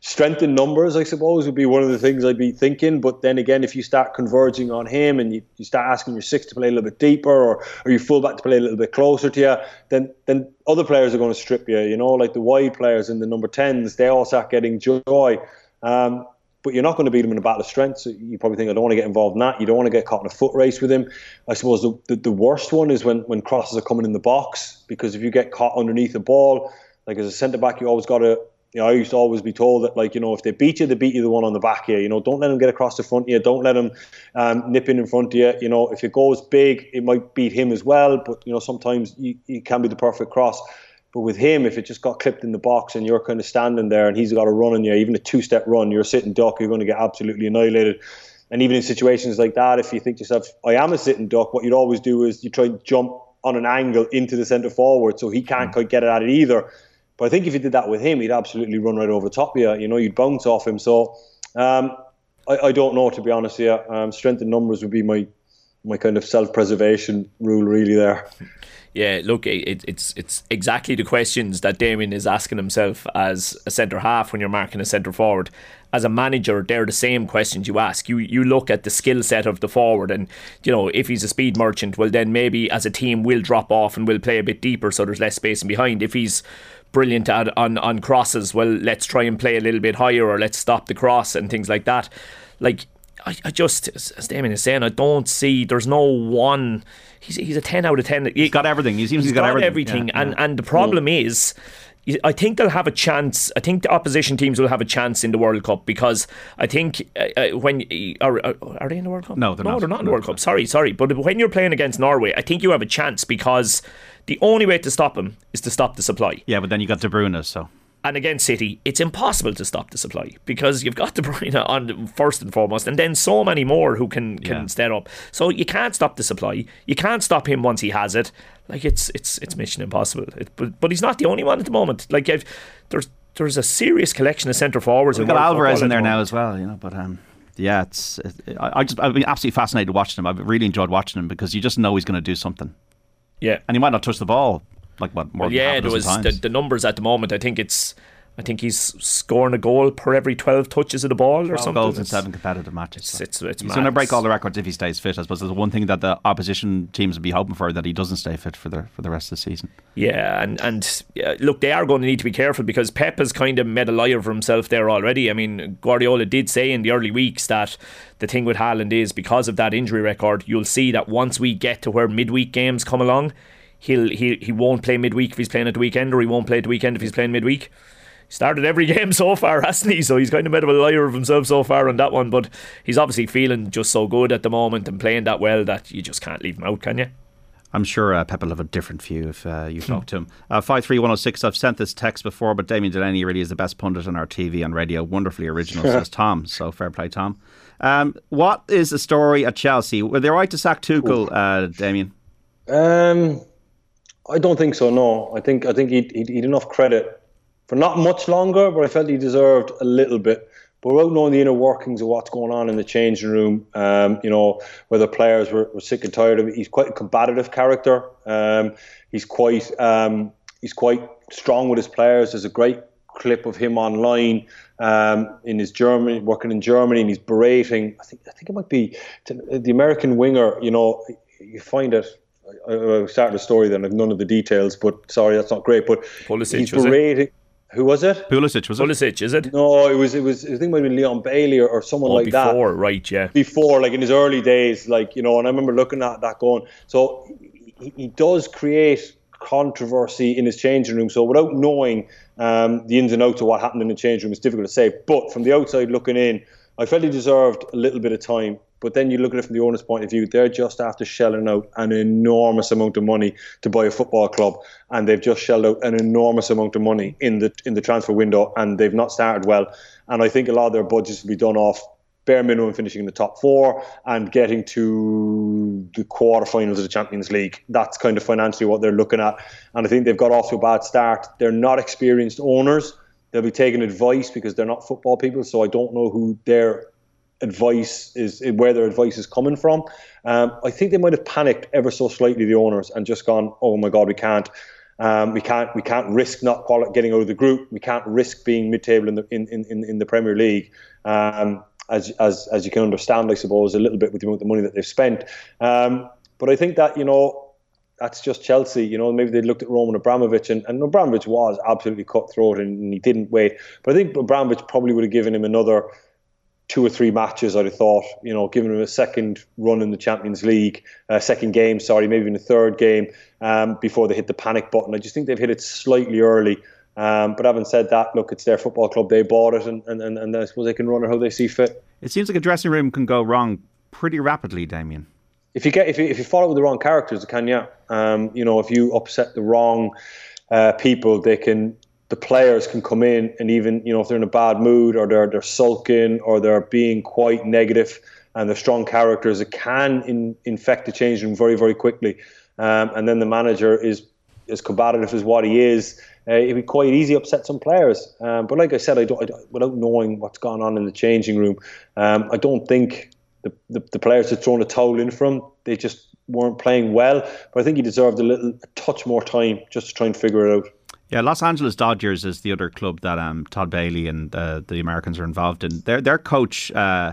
Strength in numbers, I suppose, would be one of the things I'd be thinking. But then again, if you start converging on him and you, you start asking your six to play a little bit deeper or, or your fullback to play a little bit closer to you, then then other players are going to strip you. You know, like the wide players and the number tens, they all start getting joy. Um, but you're not going to beat him in a battle of strength. So you probably think, I don't want to get involved in that. You don't want to get caught in a foot race with him. I suppose the, the, the, worst one is when, when crosses are coming in the box, because if you get caught underneath the ball, like as a centre back, you always got to, you know, I used to always be told that, like, you know, if they beat you, they beat you the one on the back here. You know, don't let them get across the front of you. Don't let them um, nip in in front of you. You know, if it goes big, it might beat him as well. But, you know, sometimes you, you can be the perfect cross. But with him, if it just got clipped in the box and you're kind of standing there and he's got a run on you, even a two step run, you're a sitting duck, you're going to get absolutely annihilated. And even in situations like that, if you think to yourself, I am a sitting duck, what you'd always do is you try and jump on an angle into the centre forward so he can't mm. quite get it at it either. But I think if you did that with him, he'd absolutely run right over the top of you. You know, you'd bounce off him. So um, I, I, don't know, to be honest here. Um, strength in numbers would be my my kind of self preservation rule, really, there. Yeah, look, it, it's it's exactly the questions that Damien is asking himself as a centre half when you're marking a centre forward. As a manager, they're the same questions you ask. You you look at the skill set of the forward, and you know if he's a speed merchant, well then maybe as a team we'll drop off and we'll play a bit deeper so there's less space in behind. If he's brilliant at on on crosses, well let's try and play a little bit higher or let's stop the cross and things like that. Like I, I just as Damien is saying, I don't see there's no one he's he's a ten out of ten. He, has got everything. He seems he's, he's got, got, everything. everything. Yeah, and yeah. and the problem is. I think they'll have a chance. I think the opposition teams will have a chance in the World Cup because I think uh, uh when are, are they in the World Cup? No, they're no, not. they're not in the World Cup. Sorry, sorry. But when you're playing against Norway, I think you have a chance because the only way to stop them is to stop the supply. Yeah, but then you got De Bruyne, so and against City, it's impossible to stop the supply because you've got De Bruyne on first and foremost, and then so many more who can can yeah. step up. So you can't stop the supply. You can't stop him once he has it. Like it's it's it's mission impossible. It, but but he's not the only one at the moment. Like I've, there's there's a serious collection of centre forwards. We've got Alvarez in there now as well. You know, but um. Yeah, it's. It, I, I just I've been absolutely fascinated watching him. I've really enjoyed watching him because you just know he's going to do something. Yeah, and he might not touch the ball like what more. Well, yeah, there was the, the, numbers at the moment. I think it's I think he's scoring a goal per every 12 touches of the ball or something. goals in seven competitive matches. It's, it's, it's He's going to break all the records if he stays fit. I suppose there's one thing that the opposition teams would be hoping for that he doesn't stay fit for the for the rest of the season. Yeah, and and look, they are going to need to be careful because Pep has kind of made a liar of himself there already. I mean, Guardiola did say in the early weeks that the thing with Haaland is because of that injury record, you'll see that once we get to where midweek games come along, he'll he he won't play midweek if he's playing at the weekend, or he won't play at the weekend if he's playing midweek. He started every game so far, hasn't he? So he's kind of made a liar of himself so far on that one. But he's obviously feeling just so good at the moment and playing that well that you just can't leave him out, can you? I'm sure uh, Pep will have a different view if uh, you talk to him. Uh, 53106, I've sent this text before, but Damien Delaney really is the best pundit on our TV and radio. Wonderfully original, says Tom. So fair play, Tom. Um, what is the story at Chelsea? Were they right to sack Tuchel, uh, Damien? Um, I don't think so. No, I think I think he'd, he'd, he'd enough credit for not much longer, but I felt he deserved a little bit. But without knowing the inner workings of what's going on in the changing room, um, you know, whether players were, were sick and tired of it, he's quite a combative character. Um, he's quite um, he's quite strong with his players. There's a great clip of him online um, in his Germany, working in Germany, and he's berating. I think I think it might be the American winger. You know, you find it. I, I started a story then of none of the details, but sorry, that's not great. But Pulisic, he's was it? berating. Who was it? Pulisic, was it? Pulisic, is it? No, it was it was I think it might have been Leon Bailey or, or someone Oh, like that before, right, yeah. before, like in his early days, like you know, and I remember looking at that going. So he, he does create controversy in his changing room. So without knowing um, the ins and outs of what happened in the changing room, it's difficult to say. But from the outside looking in, I felt he deserved a little bit of time. But then you look at it from the owner's point of view, they're just after shelling out an enormous amount of money to buy a football club, and they've just shelled out an enormous amount of money in the in the transfer window, and they've not started well. And I think a lot of their budgets will be done off bare minimum finishing in the top four and getting to the quarterfinals of the Champions League. That's kind of financially what they're looking at. And I think they've got off to a bad start. They're not experienced owners. They'll be taking advice because they're not football people. So I don't know who their advice is, where their advice is coming from. Um, I think they might have panicked ever so slightly, the owners, and just gone, "Oh my God, we can't." Um, we can't we can't risk not quali- getting out of the group. We can't risk being mid-table in the in, in, in the Premier League. Um, as, as as you can understand, I suppose, a little bit with the amount of money that they've spent. Um, but I think that you know that's just Chelsea. You know, maybe they looked at Roman Abramovich, and, and Abramovich was absolutely cutthroat, and, and he didn't wait. But I think Abramovich probably would have given him another two or three matches. I'd have thought, you know, giving him a second run in the Champions League, uh, second game, sorry, maybe even a third game um, before they hit the panic button. I just think they've hit it slightly early. Um, but having said that, look, it's their football club. They bought it, and, and, and, and I suppose they can run it how they see fit. It seems like a dressing room can go wrong pretty rapidly, Damien. If you get if you, if you follow with the wrong characters, it can yeah. Um, you know, if you upset the wrong uh, people, they can the players can come in and even you know if they're in a bad mood or they're they're sulking or they're being quite negative and they're strong characters, it can in, infect the changing room very very quickly. Um, and then the manager is as combative as what he is. Uh, it'd be quite easy to upset some players. Um, but like I said, I don't, I don't, without knowing what's gone on in the changing room, um, I don't think the, the, the players had thrown a towel in for him. They just weren't playing well. But I think he deserved a little a touch more time just to try and figure it out. Yeah, Los Angeles Dodgers is the other club that um, Todd Boehly and uh, the Americans are involved in. Their their coach uh,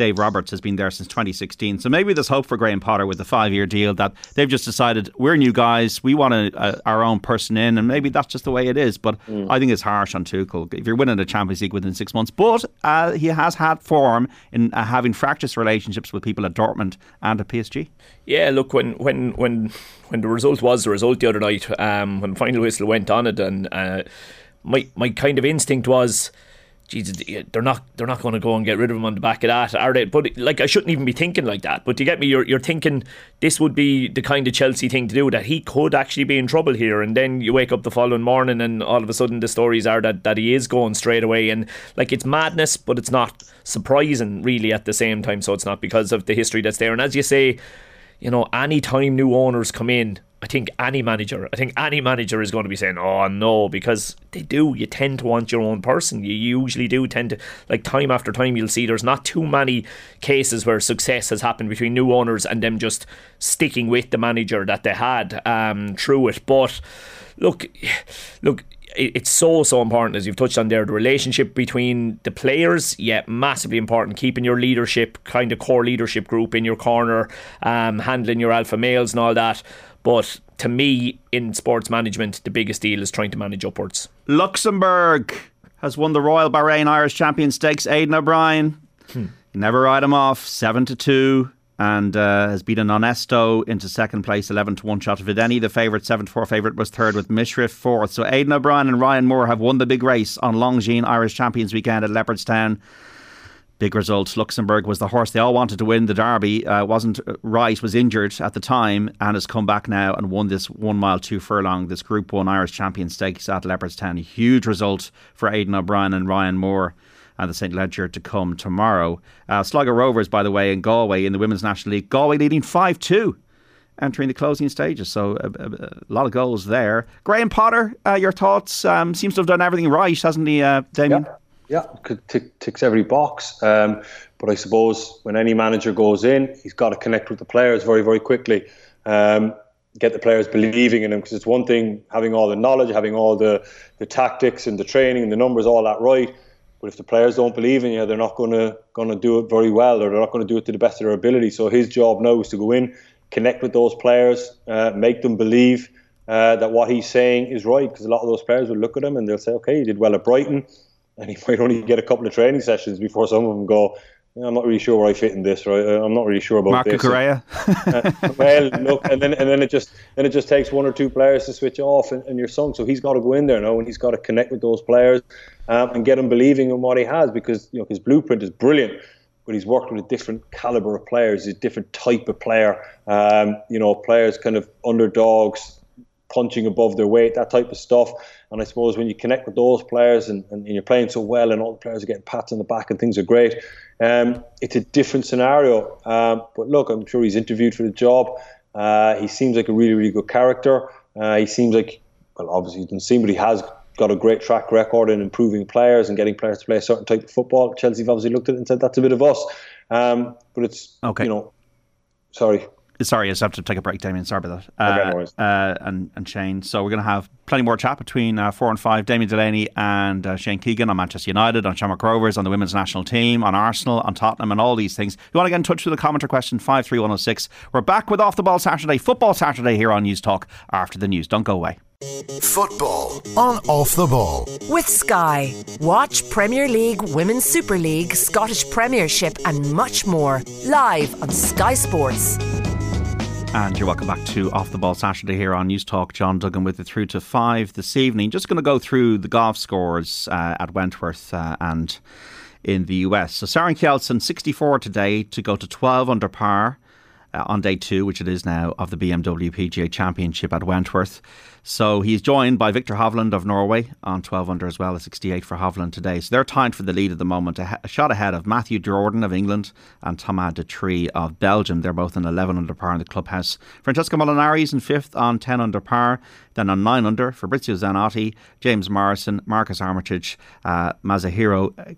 Dave Roberts has been there since 2016. So maybe there's hope for Graham Potter with the five year deal that they've just decided we're new guys, we want a, a, our own person in, and maybe that's just the way it is. But Mm. I think it's harsh on Tuchel if you're winning the Champions League within six months. But uh, he has had form in uh, having fractious relationships with people at Dortmund and at PSG. Yeah, look when when when when the result was the result the other night, um, when the final whistle went on it, and uh, my my kind of instinct was. Jesus, they're not they're not going to go and get rid of him on the back of that, are they? But like, I shouldn't even be thinking like that. But you get me? You're you're thinking this would be the kind of Chelsea thing to do that he could actually be in trouble here, and then you wake up the following morning and all of a sudden the stories are that that he is going straight away, and like it's madness, but it's not surprising really at the same time. So it's not because of the history that's there, and as you say, you know, any time new owners come in, I think any manager, I think any manager is going to be saying, "Oh no," because they do. You tend to want your own person. You usually do tend to, like time after time, you'll see there's not too many cases where success has happened between new owners and them just sticking with the manager that they had um, through it. But look, look. It's so so important as you've touched on there the relationship between the players yeah massively important. Keeping your leadership kind of core leadership group in your corner um, handling your alpha males and all that. But to me in sports management the biggest deal is trying to manage upwards. Luxembourg has won the Royal Bahrain Irish Champion Stakes. Aidan O'Brien hmm. never ride him off. 7 to 2 and uh, has beaten Onesto into second place, 11 to 1 shot. Of Vadeni, the favourite, 7 to 4 favourite, was third with Mishriff fourth. So Aidan O'Brien and Ryan Moore have won the big race on Longines Irish Champions Weekend at Leopardstown. Big result. Luxembourg was the horse they all wanted to win the Derby. Uh, wasn't right, was injured at the time, and has come back now and won this one mile two furlong, this Group One Irish Champion Stakes at Leopardstown. Huge result for Aidan O'Brien and Ryan Moore and the St Leger to come tomorrow. Uh, Sligo Rovers, by the way, in Galway in the Women's National League. Galway leading 5 2 entering the closing stages. So a, a, a, lot of goals there. Graham Potter, uh, your thoughts? Um, seems to have done everything right, hasn't he, uh, Damien? Yeah, yeah. Tick, ticks every box. Um, but I suppose when any manager goes in, he's got to connect with the players very, very quickly. Um, get the players believing in him because it's one thing having all the knowledge, having all the, the tactics and the training and the numbers, all that right. But if the players don't believe in you, they're not going to going to do it very well, or they're not going to do it to the best of their ability. So his job now is to go in, connect with those players, uh, make them believe uh, that what he's saying is right. Because a lot of those players will look at him and they'll say, "Okay, he did well at Brighton," and he might only get a couple of training sessions before some of them go, I'm not really sure where I fit in this, right? I'm not really sure about Marco this. Correa. uh, well, look, and then and then it just then it just takes one or two players to switch off, and, and you're sunk. So he's got to go in there now, and he's got to connect with those players um, and get them believing in what he has, because you know his blueprint is brilliant, but he's worked with a different caliber of players, a different type of player. Um, you know, players kind of underdogs, punching above their weight, that type of stuff. And I suppose when you connect with those players and, and you're playing so well, and all the players are getting pats on the back and things are great um, it's a different scenario. Um, but look, I'm sure he's interviewed for the job. Uh, he seems like a really, really good character. Uh, he seems like, well, obviously he doesn't seem, but he has got a great track record in improving players and getting players to play a certain type of football. Chelsea have obviously looked at it and said that's a bit of us. Um, but it's, okay. you know, sorry. Sorry, I just have to take a break, Damien. Sorry about that. Uh, okay, uh, and, and Shane. So we're going to have plenty more chat between uh, four and five. Damien Delaney and uh, Shane Keegan on Manchester United, on Shamrock Rovers, on the women's national team, on Arsenal, on Tottenham, and all these things. If you want to get in touch with the commenter question, 53106. We're back with Off the Ball Saturday, Football Saturday here on News Talk after the news. Don't go away. Football on Off the Ball. With Sky. Watch Premier League, Women's Super League, Scottish Premiership, and much more live on Sky Sports. And you're welcome back to Off the Ball Saturday here on News Talk. John Duggan with you through to five this evening. Just going to go through the golf scores uh, at Wentworth uh, and in the US. So Søren Kjeldsen, 64 today to go to 12 under par uh, on day two, which it is now, of the BMW PGA Championship at Wentworth. So he's joined by Viktor Hovland of Norway on 12 under as well, a 68 for Hovland today. So they're tied for the lead at the moment, a, a shot ahead of Matthew Jordan of England and Thomas Detry of Belgium. They're both in 11 under par in the clubhouse. Francesco Molinari is in fifth on 10 under par. Then on 9 under, Fabrizio Zanotti, James Morrison, Marcus Armitage, uh, Masahiro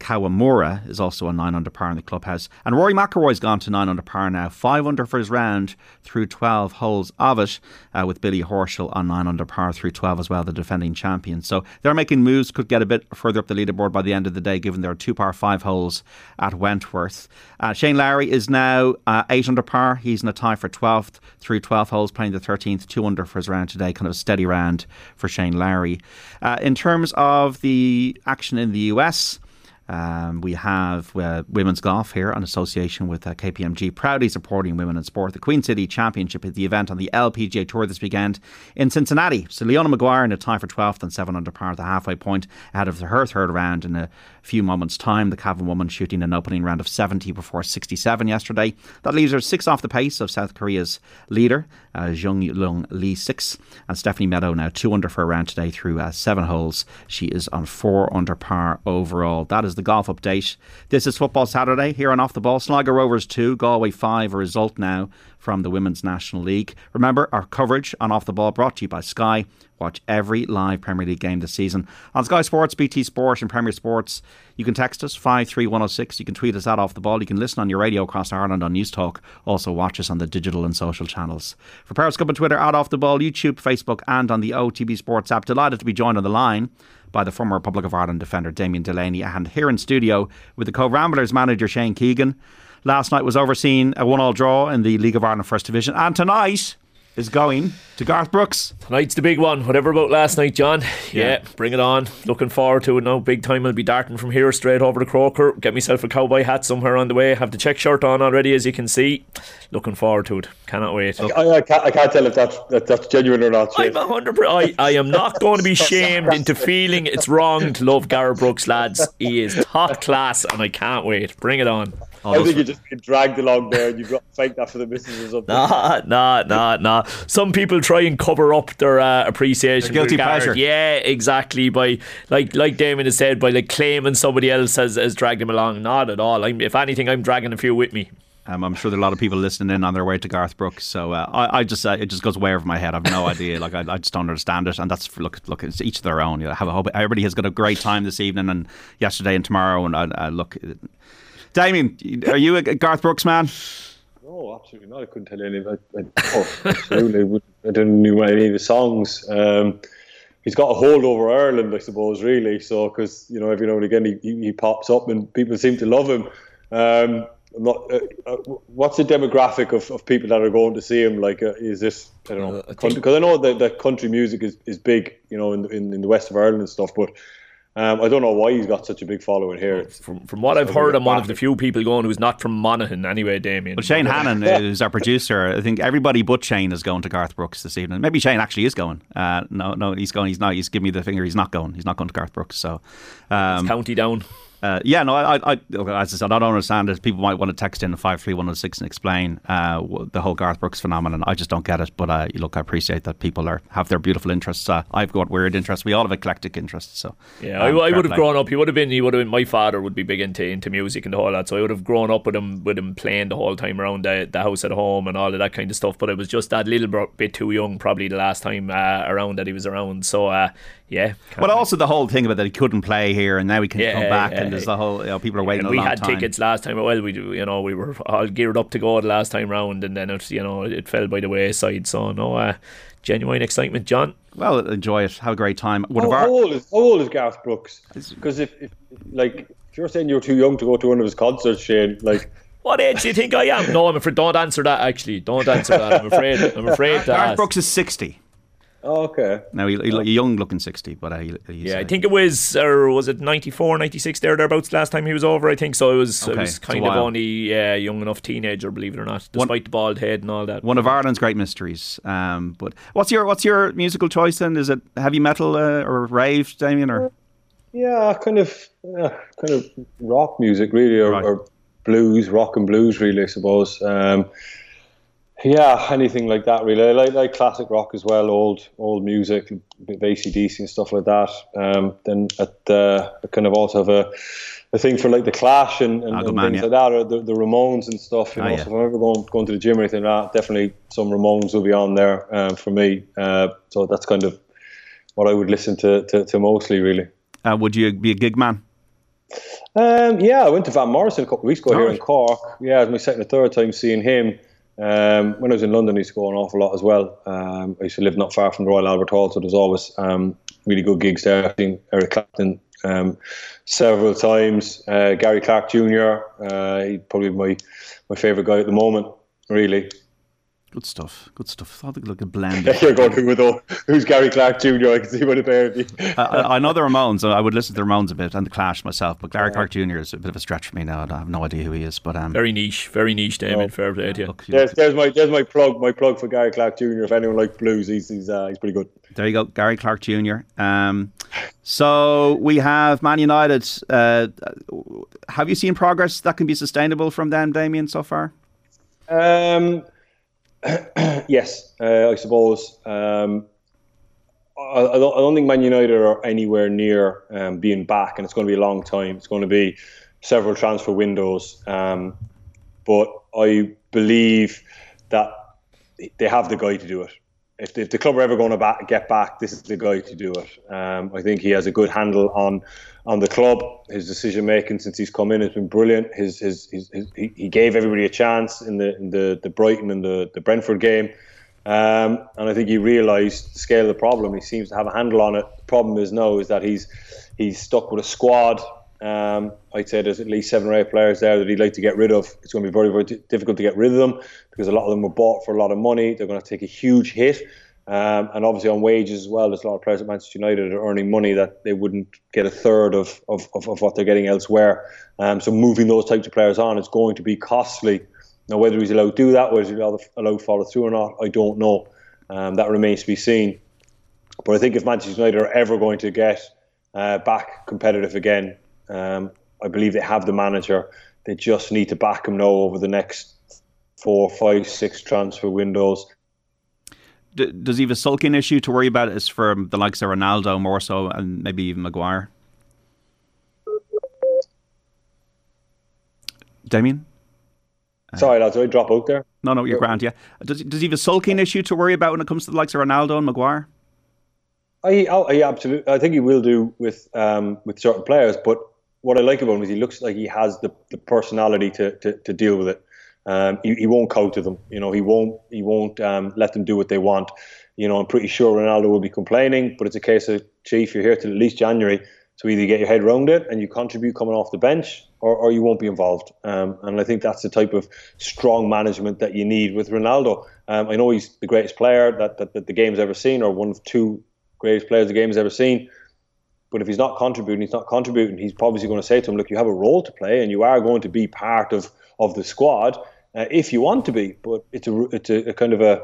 Kawamura is also a 9 under par in the clubhouse. And Rory McIlroy's gone to 9 under par now. 5 under for his round through 12 holes of it, uh, with Billy Horschel on 9 under par through 12 as well, the defending champion. So they're making moves, could get a bit further up the leaderboard by the end of the day, given there are two par 5 holes at Wentworth. Uh, Shane Lowry is now uh, 8 under par. He's in a tie for 12th through 12 holes, playing the 13th, 2 under for his round today. Kind of a steady round for Shane Lowry. Uh, in terms of the action in the US, um, we have uh, women's golf here in association with uh, KPMG, proudly supporting women in sport. The Queen City Championship is the event on the LPGA Tour this weekend in Cincinnati. So Leona Maguire in a tie for 12th and 7 under par at the halfway point ahead of her third round in a few moments' time. The Cavan woman shooting an opening round of 70 before 67 yesterday. That leaves her six off the pace of South Korea's leader, uh, Jeongeun Lee, six. And Stephanie Meadow now two under for a round today through uh, seven holes. She is on four under par overall. That is the golf update. This is Football Saturday here on Off the Ball. Sligo Rovers 2, Galway 5, a result now from the Women's National League. Remember, our coverage on Off the Ball brought to you by Sky. Watch every live Premier League game this season on Sky Sports, BT Sport, and Premier Sports. You can text us 53106. You can tweet us at Off the Ball. You can listen on your radio across Ireland on News Talk. Also, watch us on the digital and social channels. For Periscope and Twitter, at Off the Ball, YouTube, Facebook, and on the OTB Sports app. Delighted to be joined on the line by the former Republic of Ireland defender Damien Delaney and here in studio with the Cobh Ramblers manager Shane Keegan. Last night was overseen a one all draw in the League of Ireland First Division, and tonight is going to Garth Brooks. Tonight's the big one. Whatever about last night, John. Yeah, yeah, bring it on. Looking forward to it now. Big time. I'll be darting from here straight over to Croker. Get myself a cowboy hat somewhere on the way. Have the check shirt on already, as you can see. Looking forward to it. Cannot wait. I, I, can't, I can't, tell if that's that, that's genuine or not. I'm hundred. I, I am not going to be shamed into feeling it's wrong to love Gareth Brooks, lads. He is top class, and I can't wait. Bring it on. Oh, I think you just get dragged along there and you've got to fake that for the misses or something. Nah, nah, nah, nah. Some people try and cover up their uh, appreciation. Their guilty pleasure. Yeah, exactly. By like like Damon has said, by like claiming somebody else has, has dragged him along. Not at all. I'm, if anything, I'm dragging a few with me. Um, I'm sure there are a lot of people listening in on their way to Garth Brooks. So uh, I, I, just uh, it just goes way over my head. I've no idea. Like I, I, just don't understand it. And that's look look. It's each their own. You know, have a hope. Everybody has got a great time this evening and yesterday and tomorrow. And uh, look, Damien, are you a Garth Brooks man? No, absolutely not. I couldn't tell you any. I, I, oh, absolutely. I didn't know any of the songs. Um, he's got a hold over Ireland, I suppose, really. So, because you know, every now and again he, he, pops up and people seem to love him. Um, not, uh, uh, what's the demographic of, of people that are going to see him? Like, uh, is this I don't know? Because uh, I, I, know that, that country music is, is big, you know, in, in in the west of Ireland and stuff, but um, I don't know why he's got such a big following here. From, from what I've heard, I'm one of the few people going who's not from Monaghan anyway, Damien. Well, Shane Hannon is our producer. I think everybody but Shane is going to Garth Brooks this evening. Maybe Shane actually is going. Uh, no, no, he's going. He's not. He's giving me the finger. He's not going. He's not going to Garth Brooks. So, um, county down. Uh, yeah, no, I, I, as I said, I don't understand it. People might want to text in five three one zero oh six and explain uh, the whole Garth Brooks phenomenon. I just don't get it. But uh, look, I appreciate that people are have their beautiful interests. Uh, I've got weird interests. We all have eclectic interests. So yeah, um, I, I would have grown up. He would have been. He would have been. My father would be big into into music and all that. So I would have grown up with him with him playing the whole time around the, the house at home and all of that kind of stuff. But I was just that little bit too young, probably the last time uh, around that he was around. So uh, yeah. Well, also the whole thing about that he couldn't play here and now he can yeah, come back yeah, and there's the whole you know, people are waiting. And we had time. tickets last time. Well, we you know we were all geared up to go the last time round, and then it you know it fell by the wayside. So no, uh, genuine excitement, John. Well, enjoy it. Have a great time. One how, our... how, old is how old is Garth Brooks? Because if, if like if you're saying you're too young to go to one of his concerts, Shane, like. What age do you think I am? No, I'm afraid. Don't answer that. Actually, don't answer that. I'm afraid. I'm afraid. Garth Brooks is sixty. Oh, okay. Now he, he, a young looking sixty, but uh, he, yeah, I think it was or was it 94, 96 there thereabouts last time he was over. I think so. It was okay. it was kind of only yeah, young enough teenager, believe it or not, despite one, the bald head and all that. One of Ireland's great mysteries. Um, but what's your what's your musical choice then? Is it heavy metal uh, or rave, Damien, or? Yeah, kind of, yeah, kind of rock music really, or, right. or blues, rock and blues really, I suppose. Um, yeah, anything like that really. I like, like classic rock as well, old old music, a bit of ACDC and stuff like that. Um, then at uh, I kind of also have a, a thing for like the Clash and, and, and things yeah. like that, or the, the Ramones and stuff. You oh, know, yeah. so if I'm ever going going to the gym or anything like that, definitely some Ramones will be on there um, for me. Uh, so that's kind of what I would listen to to, to mostly really. Uh, would you be a gig man? Um, yeah, I went to Van Morrison a couple of weeks ago oh, here in Cork. Yeah, it was my second or third time seeing him. Um, when I was in London, I used to go an awful lot as well. Um, I used to live not far from the Royal Albert Hall, so there's always um, really good gigs there. I've seen Eric Clapton um, several times. Uh, Gary Clark Jr. Uh, he's probably my my favourite guy at the moment, really. Good stuff. Good stuff. Thought they look a blend. You're going who though? Who's Gary Clark Jr.? I can see what a pair of you. I, I, know the Ramones. I would listen to the Ramones a bit and the Clash myself, but Gary yeah. Clark Jr. is a bit of a stretch for me now. I have no idea who he is, but um, very niche, very niche, Damon. Oh. Fair play to you. Look, there's, there's my there's my plug, my plug for Gary Clark Jr. If anyone likes blues, he's he's, uh, he's pretty good. There you go, Gary Clark Jr. Um, so we have Man United. Uh, have you seen progress that can be sustainable from them, Damien, so far? Um. yes, uh, I suppose. Um, I, I, don't, I don't think Man United are anywhere near um, being back, and it's going to be a long time. It's going to be several transfer windows. Um, but I believe that they have the guy to do it. If the, if the club are ever going to back, get back, this is the guy to do it. Um, I think he has a good handle on on the club. His decision making since he's come in has been brilliant. His, his, his, his he gave everybody a chance in the in the, the Brighton and the, the Brentford game. Um, and I think he realised the scale of the problem. He seems to have a handle on it. The problem is now is that he's he's stuck with a squad. Um, I'd say there's at least seven or eight players there that he'd like to get rid of. It's going to be very very difficult to get rid of them because a lot of them were bought for a lot of money. They're going to take a huge hit. Um, and obviously on wages as well, there's a lot of players at Manchester United are earning money that they wouldn't get a third of, of, of, of what they're getting elsewhere. Um, so moving those types of players on is going to be costly. Now, whether he's allowed to do that, whether he's allowed, to follow through or not, I don't know. Um, that remains to be seen. But I think if Manchester United are ever going to get uh, back competitive again, um, I believe they have the manager. They just need to back him now over the next four, five, six transfer windows D- does he have a sulking issue to worry about? Is for the likes of Ronaldo more so, and maybe even Maguire. Damien. Sorry, lads, did I drop out there? No, no, you're grand. Yeah. Does does he have a sulking issue to worry about when it comes to the likes of Ronaldo and Maguire? I, I absolutely. I think he will do with um, with certain players. But what I like about him is he looks like he has the, the personality to, to, to deal with it. Um, he, he won't counter them. You know, he won't he won't um, let them do what they want. You know, I'm pretty sure Ronaldo will be complaining, but it's a case of, chief, you're here till at least January to either you get your head around it and you contribute coming off the bench, or, or you won't be involved. Um, and I think that's the type of strong management that you need with Ronaldo. Um, I know he's the greatest player that, that, that the game's ever seen, or one of two greatest players the game's ever seen. But if he's not contributing, he's not contributing. He's probably going to say to him, "Look, you have a role to play, and you are going to be part of of the squad uh, if you want to be. But it's a it's a, a kind of a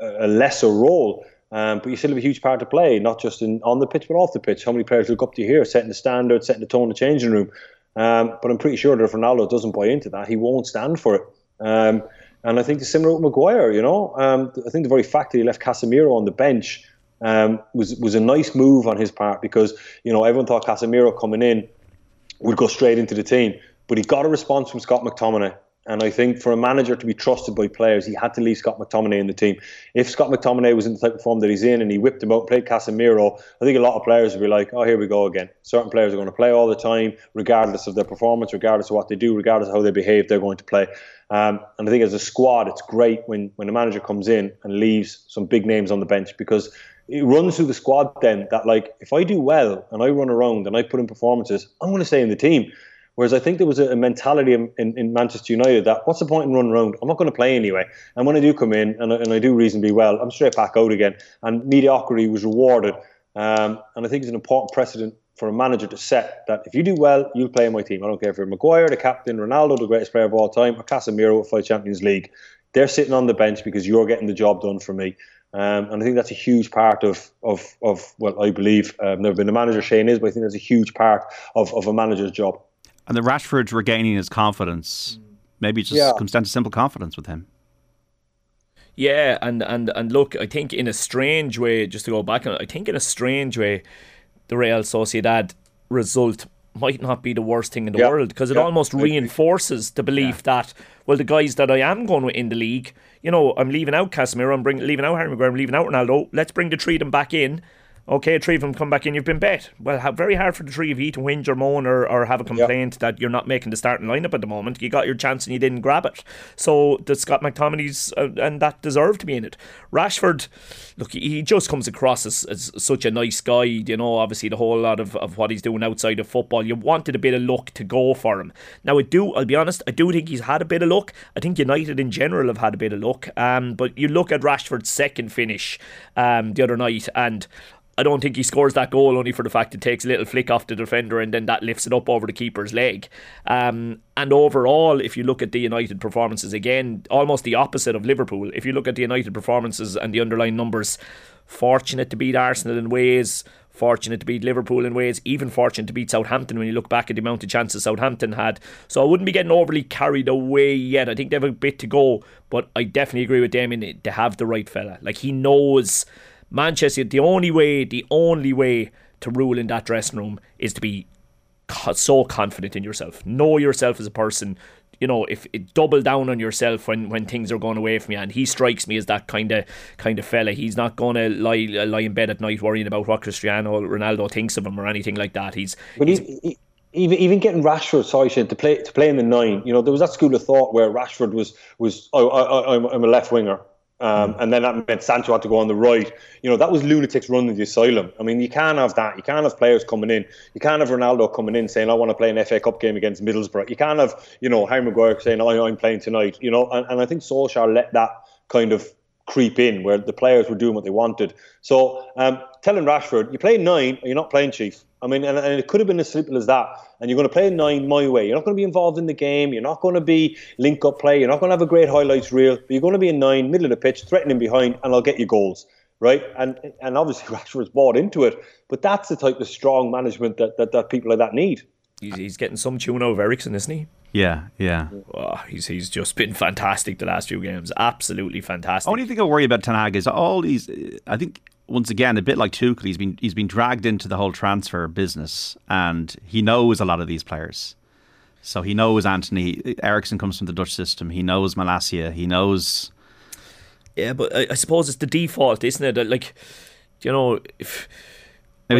a lesser role. Um, but you still have a huge part to play, not just in on the pitch but off the pitch. How many players look up to you here, setting the standard, setting the tone the changing room? Um, but I'm pretty sure that if Ronaldo doesn't buy into that, he won't stand for it. Um, and I think the similar with Maguire. You know, um, I think the very fact that he left Casemiro on the bench um, was was a nice move on his part because you know everyone thought Casemiro coming in would go straight into the team, but he got a response from Scott McTominay. And I think for a manager to be trusted by players, he had to leave Scott McTominay in the team. If Scott McTominay was in the type of form that he's in and he whipped him out, played Casemiro, I think a lot of players would be like, oh, here we go again. Certain players are going to play all the time, regardless of their performance, regardless of what they do, regardless of how they behave, they're going to play. Um, and I think as a squad, it's great when, when a manager comes in and leaves some big names on the bench because it runs through the squad then that, like, if I do well and I run around and I put in performances, I'm going to stay in the team. Whereas I think there was a, mentality in, in, in, Manchester United that what's the point in running around? I'm not going to play anyway. And when I do come in and, and I do reasonably well, I'm straight back out again. And mediocrity was rewarded. Um, and I think it's an important precedent for a manager to set that if you do well, you'll play in my team. I don't care if you're Maguire, the captain, Ronaldo, the greatest player of all time, or Casemiro with five Champions League. They're sitting on the bench because you're getting the job done for me. Um, and I think that's a huge part of of of what I believe. I've um, never been a manager, Shane is, but I think that's a huge part of, of a manager's job. And the Rashford regaining his confidence, maybe it just yeah. comes down to simple confidence with him. Yeah, and, and, and look, I think in a strange way, just to go back, I think in a strange way, the Real Sociedad result might not be the worst thing in the yeah. world because it yeah. almost reinforces the belief that well the guys that I am going with in the league you know I'm leaving out Casemiro I'm bring, leaving out Harry Maguire I'm leaving out Ronaldo let's bring the three of them back in okay, three of them come back in, you've been bet. Well, how, very hard for the three of you to whinge or moan or, or have a complaint yep. that you're not making the starting lineup at the moment. You got your chance and you didn't grab it. So the Scott McTominay's, uh, and that deserved to be in it. Rashford, look, he just comes across as, as such a nice guy. You know, obviously the whole lot of, of what he's doing outside of football. You wanted a bit of luck to go for him. Now, I do, I'll be honest, I do think he's had a bit of luck. I think United in general have had a bit of luck. Um, but you look at Rashford's second finish um, the other night, and I don't think he scores that goal only for the fact it takes a little flick off the defender and then that lifts it up over the keeper's leg. Um, and overall, if you look at the United performances again, almost the opposite of Liverpool. If you look at the United performances and the underlying numbers, fortunate to beat Arsenal in ways, fortunate to beat Liverpool in ways, even fortunate to beat Southampton when you look back at the amount of chances Southampton had. So I wouldn't be getting overly carried away yet. I think they have a bit to go, but I definitely agree with Damien. They have the right fella. Like he knows Manchester, the only way, the only way to rule in that dressing room is to be so confident in yourself. Know yourself as a person. You know, if it, double down on yourself when, when things are going away from you, and he strikes me as that kind of kind of fella. He's not going to lie lie in bed at night worrying about what Cristiano Ronaldo thinks of him or anything like that. He's but he's, he, even even getting Rashford, sorry, Shane, to play to play in the nine. You know, there was that school of thought where Rashford was was oh, I, I, I'm a left winger. Um, and then that meant Sancho had to go on the right. You know, that was lunatics running the asylum. I mean, you can't have that. You can't have players coming in. You can't have Ronaldo coming in saying, I want to play an FA Cup game against Middlesbrough. You can't have, you know, Harry Maguire saying, oh, I'm playing tonight. You know, and, and I think Solskjaer let that kind of creep in where the players were doing what they wanted. So um, telling Rashford, you play nine you're not playing chief. I mean, and, and, it could have been as simple as that. And you're going to play nine my way. You're not going to be involved in the game. You're not going to be link up play. You're not going to have a great highlights reel. But you're going to be in nine, middle of the pitch, threatening behind, and I'll get you goals. Right? And and obviously Rashford's bought into it. But that's the type of strong management that, that, that people like that need. He's, he's getting some tune out of Eriksen, isn't he? Yeah, yeah. Oh, he's he's just been fantastic the last few games. Absolutely fantastic. Only thing I worry about Ten Hag is all these. I think once again, a bit like Tuchel, he's been he's been dragged into the whole transfer business, and he knows a lot of these players. So he knows Antony Eriksen comes from the Dutch system. He knows Malacia. He knows. Yeah, but I, I suppose it's the default, isn't it? Like, you know, if uh,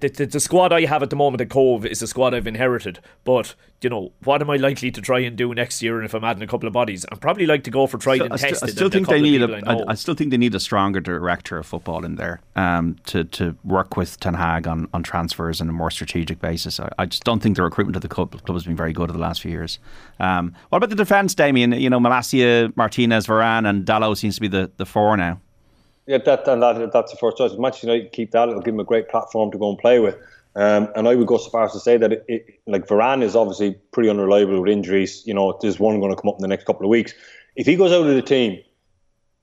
the, the, the, squad I have at the moment at Cobh is the squad I've inherited. But, you know, what am I likely to try and do next year And if I'm adding a couple of bodies? I'd probably like to go for so and I tested. I still think they need a, I, I, still think they need a stronger director of football in there um, to, to work with Ten Hag on, on transfers on a more strategic basis. I, I just don't think the recruitment of the club, club has been very good over the last few years. Um, what about the defence, Damien? You know, Malacia, Martinez, Varane, and Dalot seems to be the, the four now. Yeah, that and that that's the first choice. Manchester United keep that; it'll give them a great platform to go and play with. Um, and I would go so far as to say that it, it, like Varane is obviously pretty unreliable with injuries. You know, there's one going to come up in the next couple of weeks. If he goes out of the team,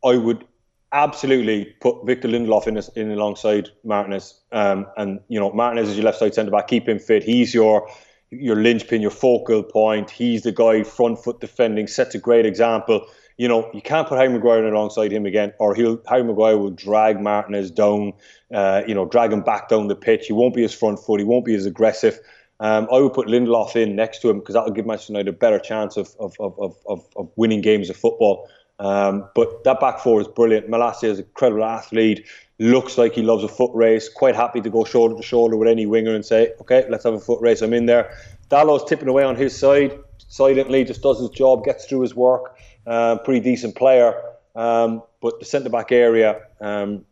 I would absolutely put Victor Lindelof in, in alongside Martinez. Um, and you know, Martinez is your left side centre back. Keep him fit. He's your your linchpin, your focal point. He's the guy front foot defending. Sets a great example you know, you can't put Harry Maguire alongside him again, or he'll Harry Maguire will drag Martinez down, uh, you know, drag him back down the pitch. He won't be as front foot. He won't be as aggressive. Um, I would put Lindelof in next to him because that will give Manchester United a better chance of of, of, of, of winning games of football. Um, but that back four is brilliant. Malacia is a credible athlete. Looks like he loves a foot race. Quite happy to go shoulder to shoulder with any winger and say, "Okay, let's have a foot race. I'm in there." Dalot's tipping away on his side silently, just does his job, gets through his work. Uh, pretty decent player. Um, but the centre back area, um,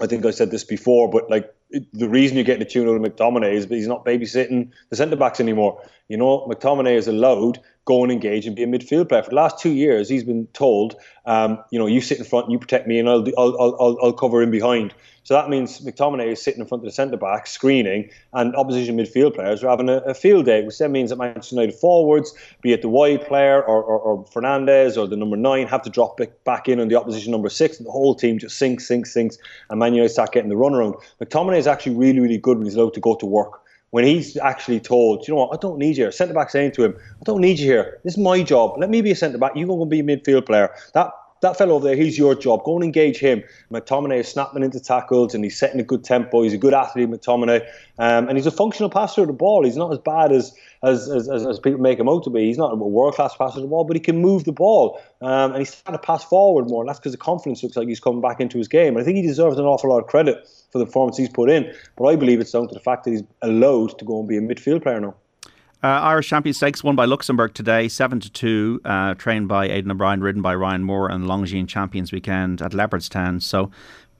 I think I said this before, but like it, the reason you're getting a tune out of McTominay is he's not babysitting the centre backs anymore. You know, McTominay is allowed go and engage and be a midfield player. For the last two years, he's been told, um, you know, you sit in front, you protect me, and I'll, I'll, I'll, I'll cover in behind. So that means McTominay is sitting in front of the centre back, screening, and opposition midfield players are having a, a, field day, which then means that Manchester United forwards, be it the wide player or, or, or Fernandes or the number nine, have to drop back in on the opposition number six. And the whole team just sinks, sinks, sinks, and Man United start getting the run around. McTominay is actually really, really good when he's allowed to go to work when he's actually told, you know what, I don't need you here. Centre back saying to him, I don't need you here. This is my job. Let me be a centre back. You go and be a midfield player. That that fellow over there, he's your job. Go and engage him. McTominay is snapping into tackles and he's setting a good tempo. He's a good athlete, McTominay, um, and he's a functional passer of the ball. He's not as bad as as, as, as people make him out to be. He's not a world class passer of the ball, but he can move the ball um, and he's starting to pass forward more. And that's because the confidence looks like he's coming back into his game. And I think he deserves an awful lot of credit for the performance he's put in. But I believe it's down to the fact that he's allowed to go and be a midfield player now. Uh, Irish Champions Stakes won by Luxembourg today, seven to two. Uh, trained by Aidan O'Brien, ridden by Ryan Moore, and Longines Champions Weekend at Leopardstown. So